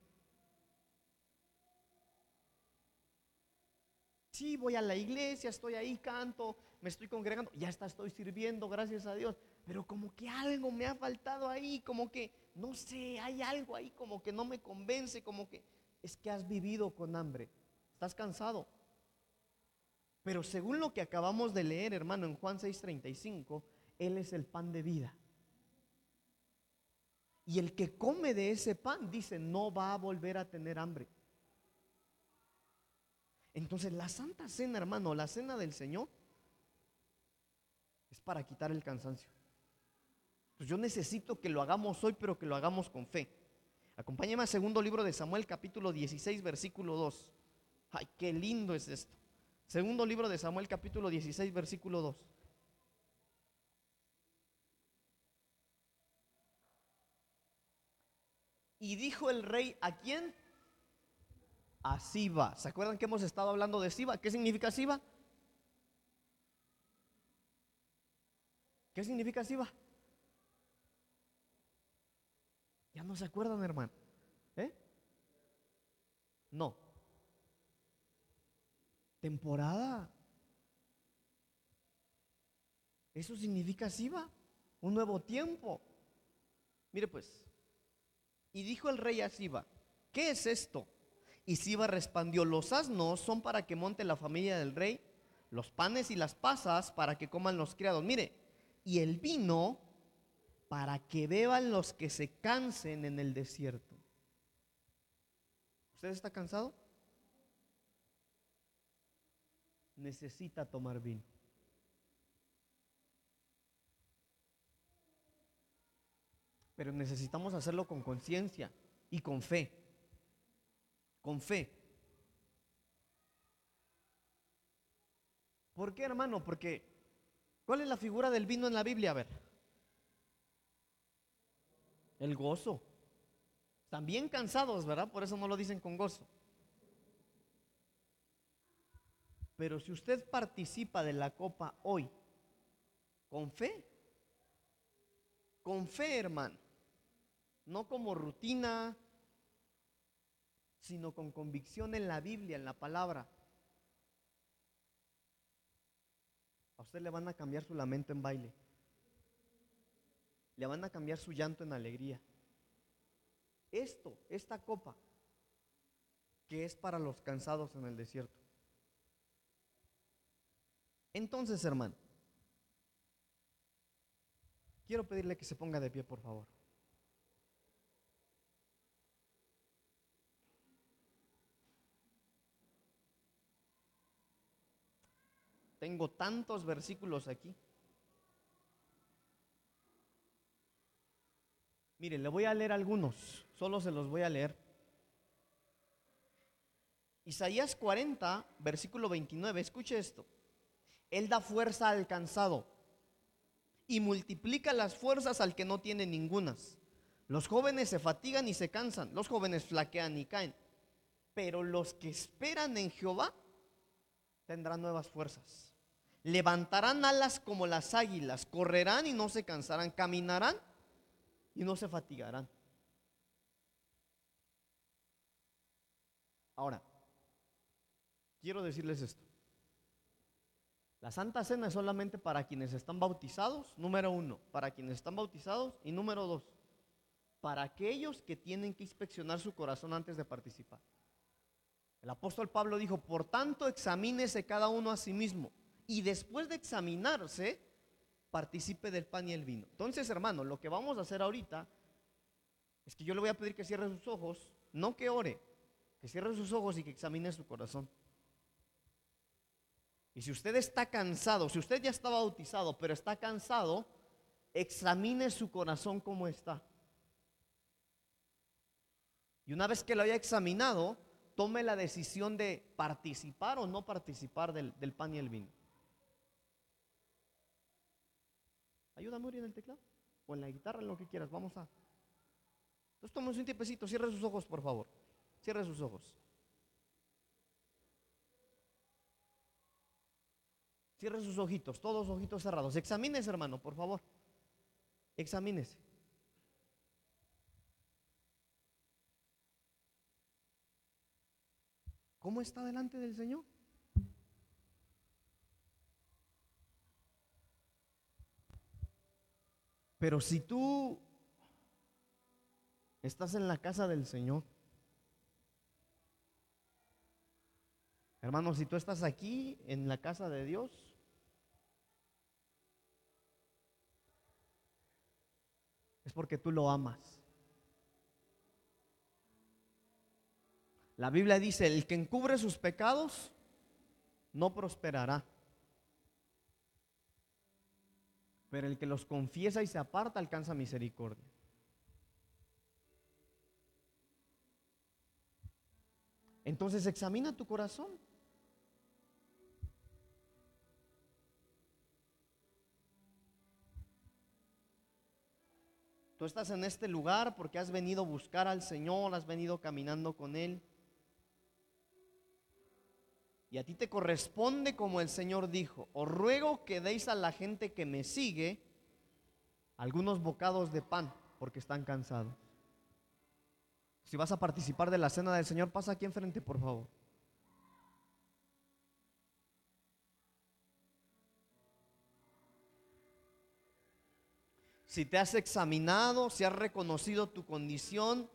Speaker 1: Sí, voy a la iglesia, estoy ahí, canto, me estoy congregando, ya está, estoy sirviendo, gracias a Dios, pero como que algo me ha faltado ahí, como que, no sé, hay algo ahí como que no me convence, como que es que has vivido con hambre, estás cansado. Pero según lo que acabamos de leer, hermano, en Juan 6:35, Él es el pan de vida. Y el que come de ese pan, dice, no va a volver a tener hambre. Entonces la Santa Cena, hermano, la Cena del Señor, es para quitar el cansancio. Pues yo necesito que lo hagamos hoy, pero que lo hagamos con fe. Acompáñame al segundo libro de Samuel, capítulo 16, versículo 2. Ay, qué lindo es esto. Segundo libro de Samuel, capítulo 16, versículo 2. Y dijo el rey, ¿a quién? a Siba. ¿Se acuerdan que hemos estado hablando de Siba? ¿Qué significa Siba? ¿Qué significa Siba? Ya no se acuerdan, hermano. ¿Eh? No. Temporada. Eso significa Siba, un nuevo tiempo. Mire pues, y dijo el rey a Siba, ¿qué es esto? Y Siba respondió, los asnos son para que monte la familia del rey, los panes y las pasas para que coman los criados. Mire, y el vino para que beban los que se cansen en el desierto. ¿Usted está cansado? Necesita tomar vino. Pero necesitamos hacerlo con conciencia y con fe con fe. ¿Por qué, hermano? Porque, ¿cuál es la figura del vino en la Biblia? A ver. El gozo. Bien cansados, ¿verdad? Por eso no lo dicen con gozo. Pero si usted participa de la copa hoy, con fe, con fe, hermano, no como rutina, sino con convicción en la Biblia, en la palabra. A usted le van a cambiar su lamento en baile. Le van a cambiar su llanto en alegría. Esto, esta copa, que es para los cansados en el desierto. Entonces, hermano, quiero pedirle que se ponga de pie, por favor. Tengo tantos versículos aquí. Mire, le voy a leer algunos, solo se los voy a leer. Isaías 40, versículo 29, escuche esto. Él da fuerza al cansado y multiplica las fuerzas al que no tiene ningunas. Los jóvenes se fatigan y se cansan, los jóvenes flaquean y caen, pero los que esperan en Jehová tendrán nuevas fuerzas levantarán alas como las águilas, correrán y no se cansarán, caminarán y no se fatigarán. Ahora, quiero decirles esto. La Santa Cena es solamente para quienes están bautizados, número uno, para quienes están bautizados y número dos, para aquellos que tienen que inspeccionar su corazón antes de participar. El apóstol Pablo dijo, por tanto, examínese cada uno a sí mismo y después de examinarse, participe del pan y el vino. Entonces, hermano, lo que vamos a hacer ahorita es que yo le voy a pedir que cierre sus ojos, no que ore, que cierre sus ojos y que examine su corazón. Y si usted está cansado, si usted ya está bautizado, pero está cansado, examine su corazón como está. Y una vez que lo haya examinado, tome la decisión de participar o no participar del, del pan y el vino. Ayuda a en el teclado o en la guitarra, en lo que quieras. Vamos a. Entonces tomemos un tiempecito, cierre sus ojos, por favor. Cierre sus ojos. Cierre sus ojitos, todos ojitos cerrados. Examínese, hermano, por favor. Examínese. ¿Cómo está delante del Señor? Pero si tú estás en la casa del Señor, hermano, si tú estás aquí en la casa de Dios, es porque tú lo amas. La Biblia dice, el que encubre sus pecados no prosperará. Pero el que los confiesa y se aparta alcanza misericordia. Entonces examina tu corazón. Tú estás en este lugar porque has venido a buscar al Señor, has venido caminando con Él. Y a ti te corresponde como el Señor dijo, os ruego que deis a la gente que me sigue algunos bocados de pan porque están cansados. Si vas a participar de la cena del Señor, pasa aquí enfrente, por favor. Si te has examinado, si has reconocido tu condición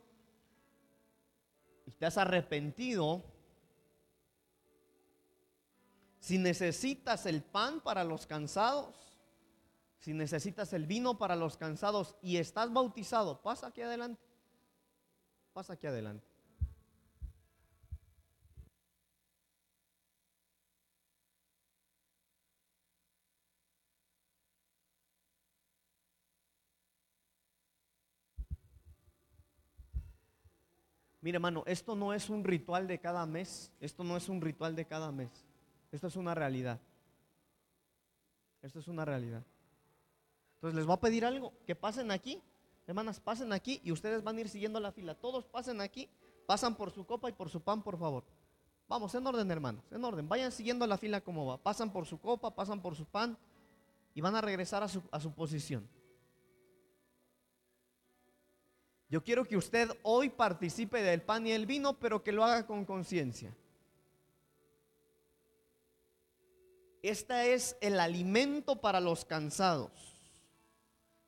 Speaker 1: y te has arrepentido, si necesitas el pan para los cansados, si necesitas el vino para los cansados y estás bautizado, pasa aquí adelante. Pasa aquí adelante. Mire, hermano, esto no es un ritual de cada mes. Esto no es un ritual de cada mes. Esto es una realidad. Esto es una realidad. Entonces les voy a pedir algo, que pasen aquí, hermanas, pasen aquí y ustedes van a ir siguiendo la fila. Todos pasen aquí, pasan por su copa y por su pan, por favor. Vamos, en orden, hermanos, en orden. Vayan siguiendo la fila como va. Pasan por su copa, pasan por su pan y van a regresar a su, a su posición. Yo quiero que usted hoy participe del pan y el vino, pero que lo haga con conciencia. Este es el alimento para los cansados.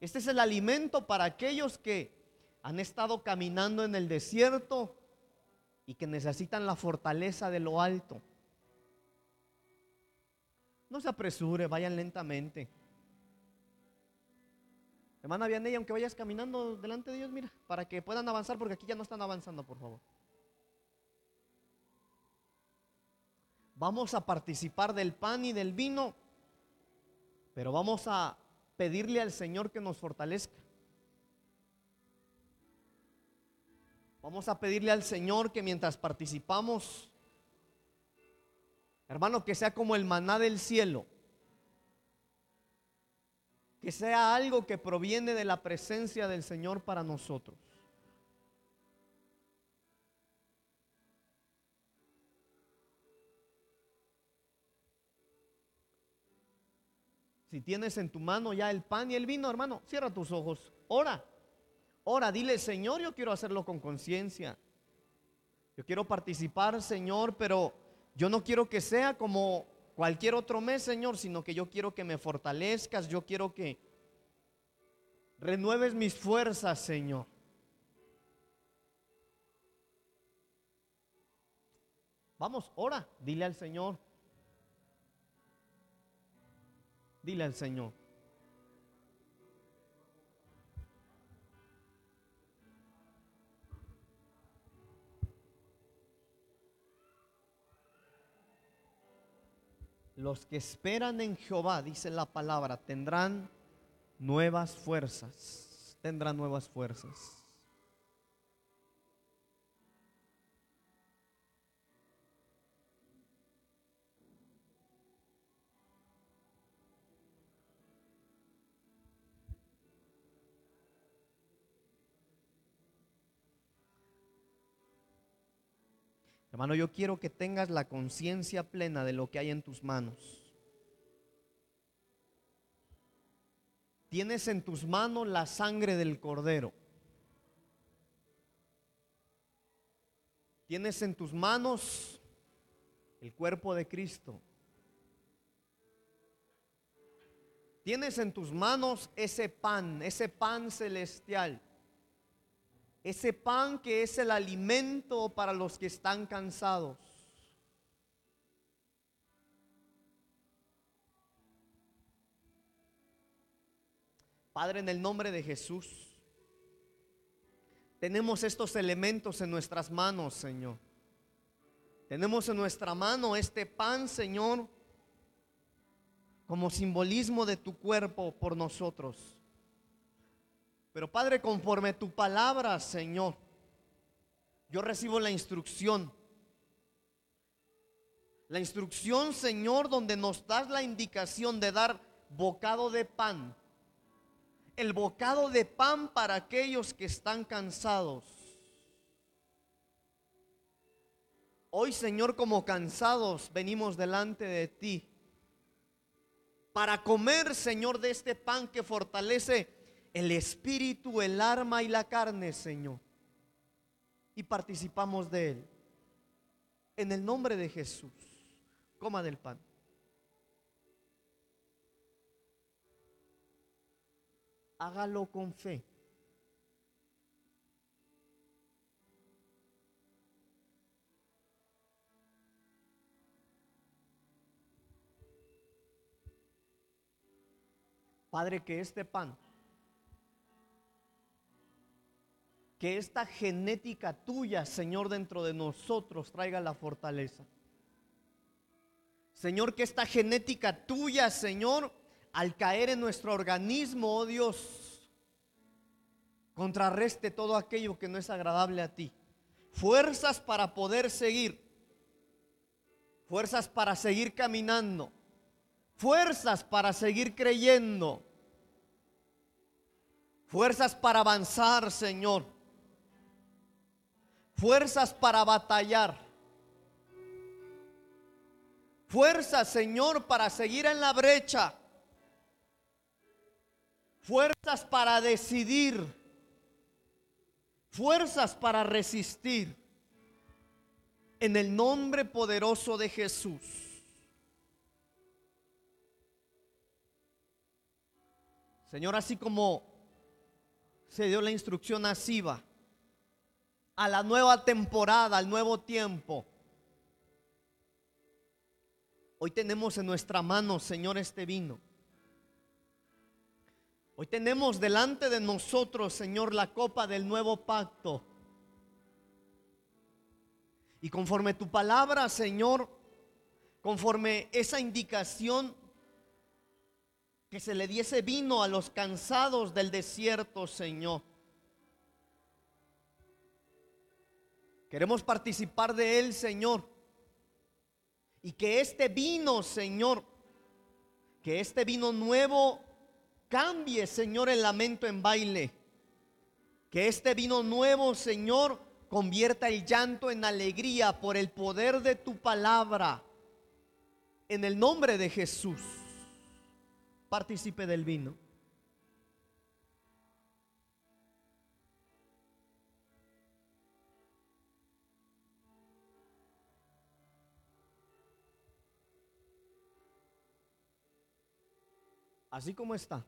Speaker 1: Este es el alimento para aquellos que han estado caminando en el desierto y que necesitan la fortaleza de lo alto. No se apresure, vayan lentamente. Hermana Vianey, aunque vayas caminando delante de Dios, mira, para que puedan avanzar, porque aquí ya no están avanzando, por favor. Vamos a participar del pan y del vino, pero vamos a pedirle al Señor que nos fortalezca. Vamos a pedirle al Señor que mientras participamos, hermano, que sea como el maná del cielo, que sea algo que proviene de la presencia del Señor para nosotros. Si tienes en tu mano ya el pan y el vino, hermano, cierra tus ojos, ora. Ora, dile, Señor, yo quiero hacerlo con conciencia. Yo quiero participar, Señor, pero yo no quiero que sea como cualquier otro mes, Señor, sino que yo quiero que me fortalezcas, yo quiero que renueves mis fuerzas, Señor. Vamos, ora, dile al Señor. Dile al Señor. Los que esperan en Jehová, dice la palabra, tendrán nuevas fuerzas. Tendrán nuevas fuerzas. Hermano, yo quiero que tengas la conciencia plena de lo que hay en tus manos. Tienes en tus manos la sangre del cordero. Tienes en tus manos el cuerpo de Cristo. Tienes en tus manos ese pan, ese pan celestial. Ese pan que es el alimento para los que están cansados. Padre, en el nombre de Jesús, tenemos estos elementos en nuestras manos, Señor. Tenemos en nuestra mano este pan, Señor, como simbolismo de tu cuerpo por nosotros. Pero Padre, conforme tu palabra, Señor, yo recibo la instrucción. La instrucción, Señor, donde nos das la indicación de dar bocado de pan. El bocado de pan para aquellos que están cansados. Hoy, Señor, como cansados, venimos delante de ti para comer, Señor, de este pan que fortalece el espíritu, el alma y la carne, Señor. Y participamos de él. En el nombre de Jesús, coma del pan. Hágalo con fe. Padre, que este pan, que esta genética tuya, Señor, dentro de nosotros traiga la fortaleza. Señor, que esta genética tuya, Señor, al caer en nuestro organismo, oh Dios, contrarreste todo aquello que no es agradable a ti. Fuerzas para poder seguir. Fuerzas para seguir caminando fuerzas para seguir creyendo, fuerzas para avanzar, Señor, fuerzas para batallar, fuerzas, Señor, para seguir en la brecha, fuerzas para decidir, fuerzas para resistir, en el nombre poderoso de Jesús. Señor, así como se dio la instrucción a Siba, a la nueva temporada, al nuevo tiempo. Hoy tenemos en nuestra mano, Señor, este vino. Hoy tenemos delante de nosotros, Señor, la copa del nuevo pacto. Y conforme tu palabra, Señor, conforme esa indicación que se le diese vino a los cansados del desierto, Señor. Queremos participar de él, Señor. Y que este vino, Señor, que este vino nuevo cambie, Señor, el lamento en baile. Que este vino nuevo, Señor, convierta el llanto en alegría por el poder de tu palabra. En el nombre de Jesús participe del vino. Así como está.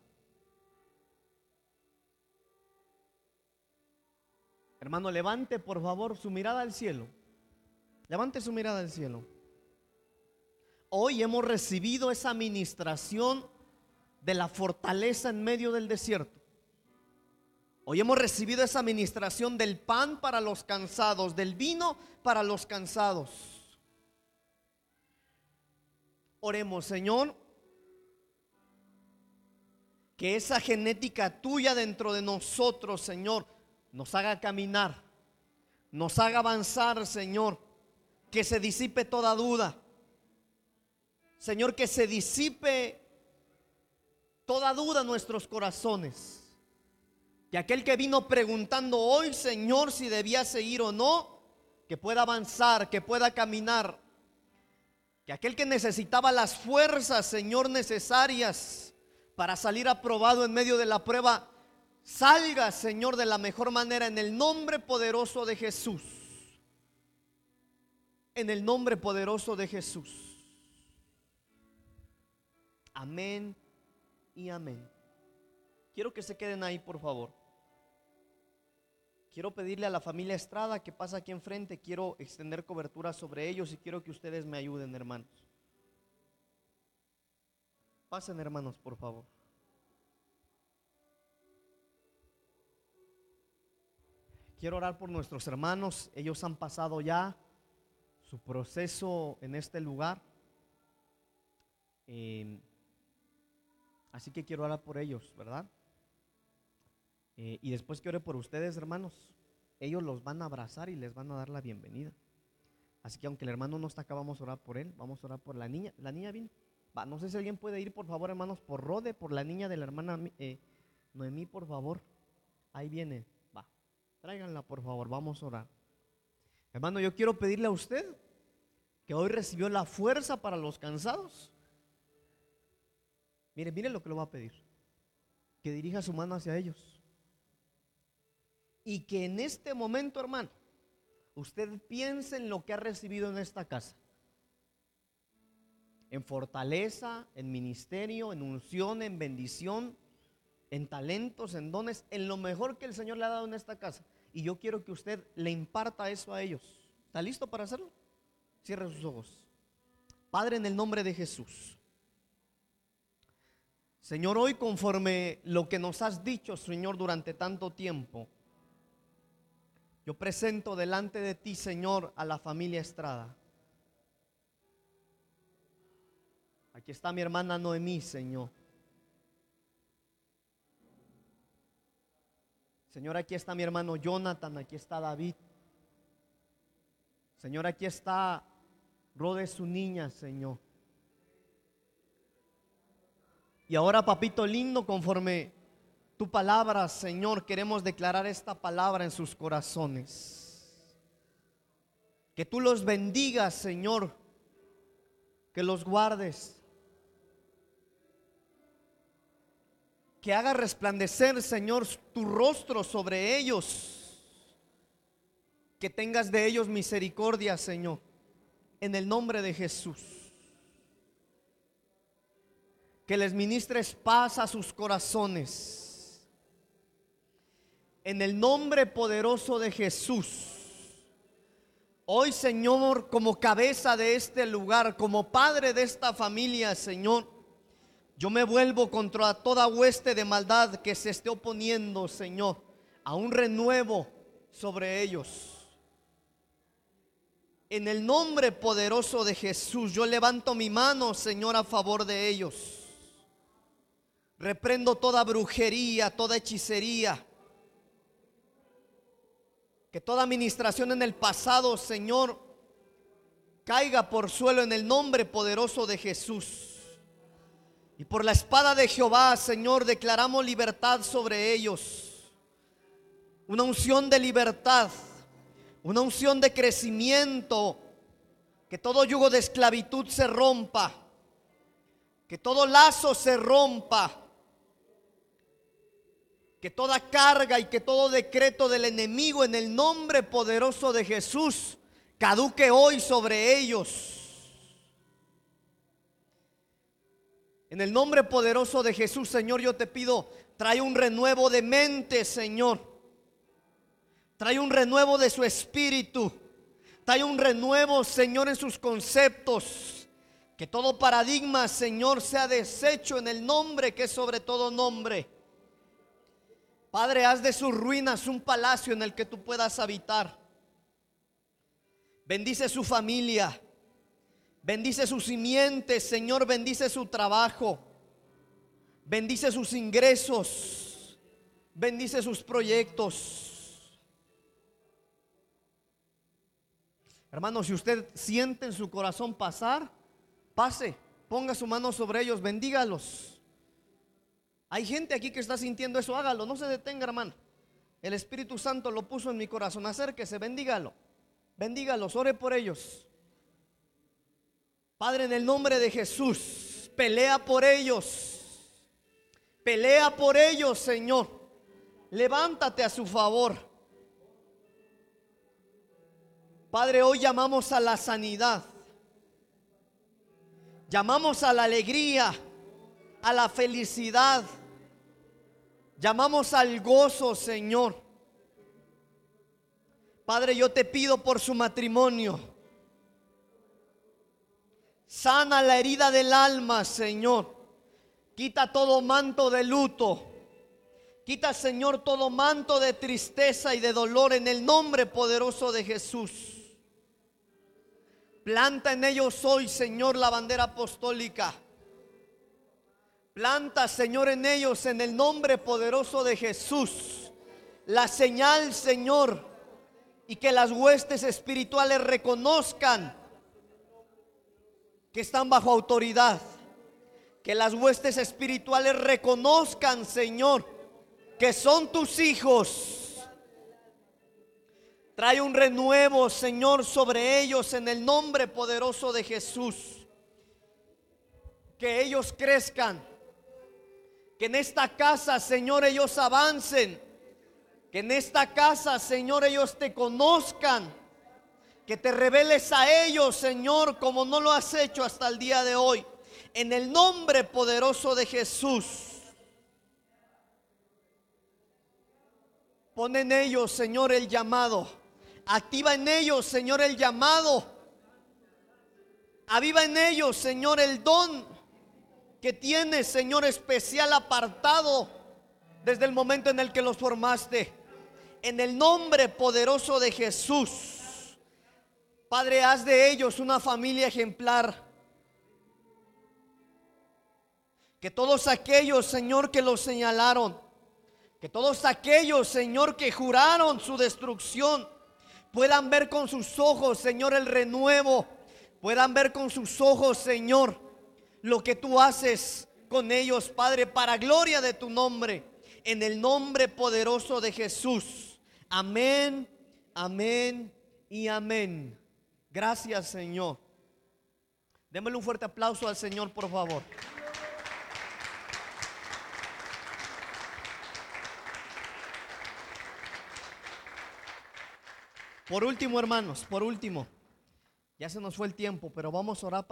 Speaker 1: Hermano, levante por favor su mirada al cielo. Levante su mirada al cielo. Hoy hemos recibido esa administración de la fortaleza en medio del desierto. Hoy hemos recibido esa administración del pan para los cansados, del vino para los cansados. Oremos, Señor, que esa genética tuya dentro de nosotros, Señor, nos haga caminar, nos haga avanzar, Señor, que se disipe toda duda. Señor, que se disipe toda duda en nuestros corazones. Que aquel que vino preguntando hoy, Señor, si debía seguir o no, que pueda avanzar, que pueda caminar. Que aquel que necesitaba las fuerzas, Señor, necesarias para salir aprobado en medio de la prueba, salga, Señor, de la mejor manera en el nombre poderoso de Jesús. en el nombre poderoso de Jesús. Amén y amén. Quiero que se queden ahí, por favor. Quiero pedirle a la familia Estrada que pasa aquí enfrente, quiero extender cobertura sobre ellos y quiero que ustedes me ayuden, hermanos. Pasen, hermanos, por favor. Quiero orar por nuestros hermanos. Ellos han pasado ya su proceso en este lugar. Eh, así que quiero orar por ellos, ¿verdad? Eh, y después que ore por ustedes, hermanos, ellos los van a abrazar y les van a dar la bienvenida. Así que aunque el hermano no está acá, vamos a orar por él, vamos a orar por la niña. La niña vino. No sé si alguien puede ir, por favor, hermanos, por Rode, por la niña de la hermana eh, Noemí, por favor. Ahí viene. Va, tráiganla, por favor, vamos a orar. Hermano, yo quiero pedirle a usted que hoy recibió la fuerza para los cansados. Mire, mire lo que le va a pedir. Que dirija su mano hacia ellos. Y que en este momento, hermano, usted piense en lo que ha recibido en esta casa. En fortaleza, en ministerio, en unción, en bendición, en talentos, en dones, en lo mejor que el Señor le ha dado en esta casa. Y yo quiero que usted le imparta eso a ellos. ¿Está listo para hacerlo? Cierre sus ojos. Padre, en el nombre de Jesús. Señor, hoy conforme lo que nos has dicho, Señor, durante tanto tiempo, yo presento delante de ti, Señor, a la familia Estrada. Aquí está mi hermana Noemí, Señor. Señor, aquí está mi hermano Jonathan, aquí está David. Señor, aquí está Rode su niña, Señor. Y ahora, papito lindo, conforme tu palabra, Señor, queremos declarar esta palabra en sus corazones. Que tú los bendigas, Señor, que los guardes. Que haga resplandecer, Señor, tu rostro sobre ellos. Que tengas de ellos misericordia, Señor, en el nombre de Jesús. Que les ministres paz a sus corazones en el nombre poderoso de Jesús. Hoy, Señor, como cabeza de este lugar, como padre de esta familia, Señor, yo me vuelvo contra toda hueste de maldad que se esté oponiendo, Señor, a un renuevo sobre ellos. En el nombre poderoso de Jesús, yo levanto mi mano, Señor, a favor de ellos. Reprendo toda brujería, toda hechicería que toda administración en el pasado, Señor, caiga por suelo en el nombre poderoso de Jesús. Y por la espada de Jehová, Señor, declaramos libertad sobre ellos. Una unción de libertad, una unción de crecimiento. Que todo yugo de esclavitud se rompa. Que todo lazo se rompa que toda carga y que todo decreto del enemigo en el nombre poderoso de Jesús caduque hoy sobre ellos. En el nombre poderoso de Jesús, Señor, yo te pido, trae un renuevo de mente, Señor. Trae un renuevo de su espíritu. Trae un renuevo, Señor, en sus conceptos. Que todo paradigma, Señor, sea deshecho en el nombre que es sobre todo nombre. Padre, haz de sus ruinas un palacio en el que tú puedas habitar. Bendice su familia. Bendice sus simientes, Señor, bendice su trabajo. Bendice sus ingresos. Bendice sus proyectos. Hermano, si usted siente en su corazón pasar, pase, ponga su mano sobre ellos, bendígalos. Hay gente aquí que está sintiendo eso, hágalo, no se detenga, hermano. El Espíritu Santo lo puso en mi corazón, acérquese, bendígalo. Bendígalos, ore por ellos. Padre, en el nombre de Jesús, pelea por ellos. Pelea por ellos, Señor. Levántate a su favor. Padre, hoy llamamos a la sanidad. Llamamos a la alegría, a la felicidad. Llamamos al gozo, Señor. Padre, yo te pido por su matrimonio. Sana la herida del alma, Señor. Quita todo manto de luto. Quita, Señor, todo manto de tristeza y de dolor en el nombre poderoso de Jesús. Planta en ellos hoy, Señor, la bandera apostólica. Planta, Señor, en ellos en el nombre poderoso de Jesús. La señal, Señor, y que las huestes espirituales reconozcan que están bajo autoridad. Que las huestes espirituales reconozcan, Señor, que son tus hijos. Trae un renuevo, Señor, sobre ellos en el nombre poderoso de Jesús. Que ellos crezcan. Que en esta casa, Señor, ellos avancen. Que en esta casa, Señor, ellos te conozcan que te reveles a ellos, Señor, como no lo has hecho hasta el día de hoy. En el nombre poderoso de Jesús. Pon en ellos, Señor, el llamado. Activa en ellos, Señor, el llamado. Aviva en ellos, Señor, el don que tienes, Señor, especial apartado desde el momento en el que los formaste. En el nombre poderoso de Jesús. Padre, haz de ellos una familia ejemplar. Que todos aquellos, Señor, que los señalaron, que todos aquellos, Señor, que juraron su destrucción, puedan ver con sus ojos, Señor, el renuevo. Puedan ver con sus ojos, Señor, lo que tú haces con ellos, Padre, para gloria de tu nombre. En el nombre poderoso de Jesús. Amén, amén y amén. Gracias, Señor. Démosle un fuerte aplauso al Señor, por favor. Por último, hermanos, por último, ya se nos fue el tiempo, pero vamos a orar para...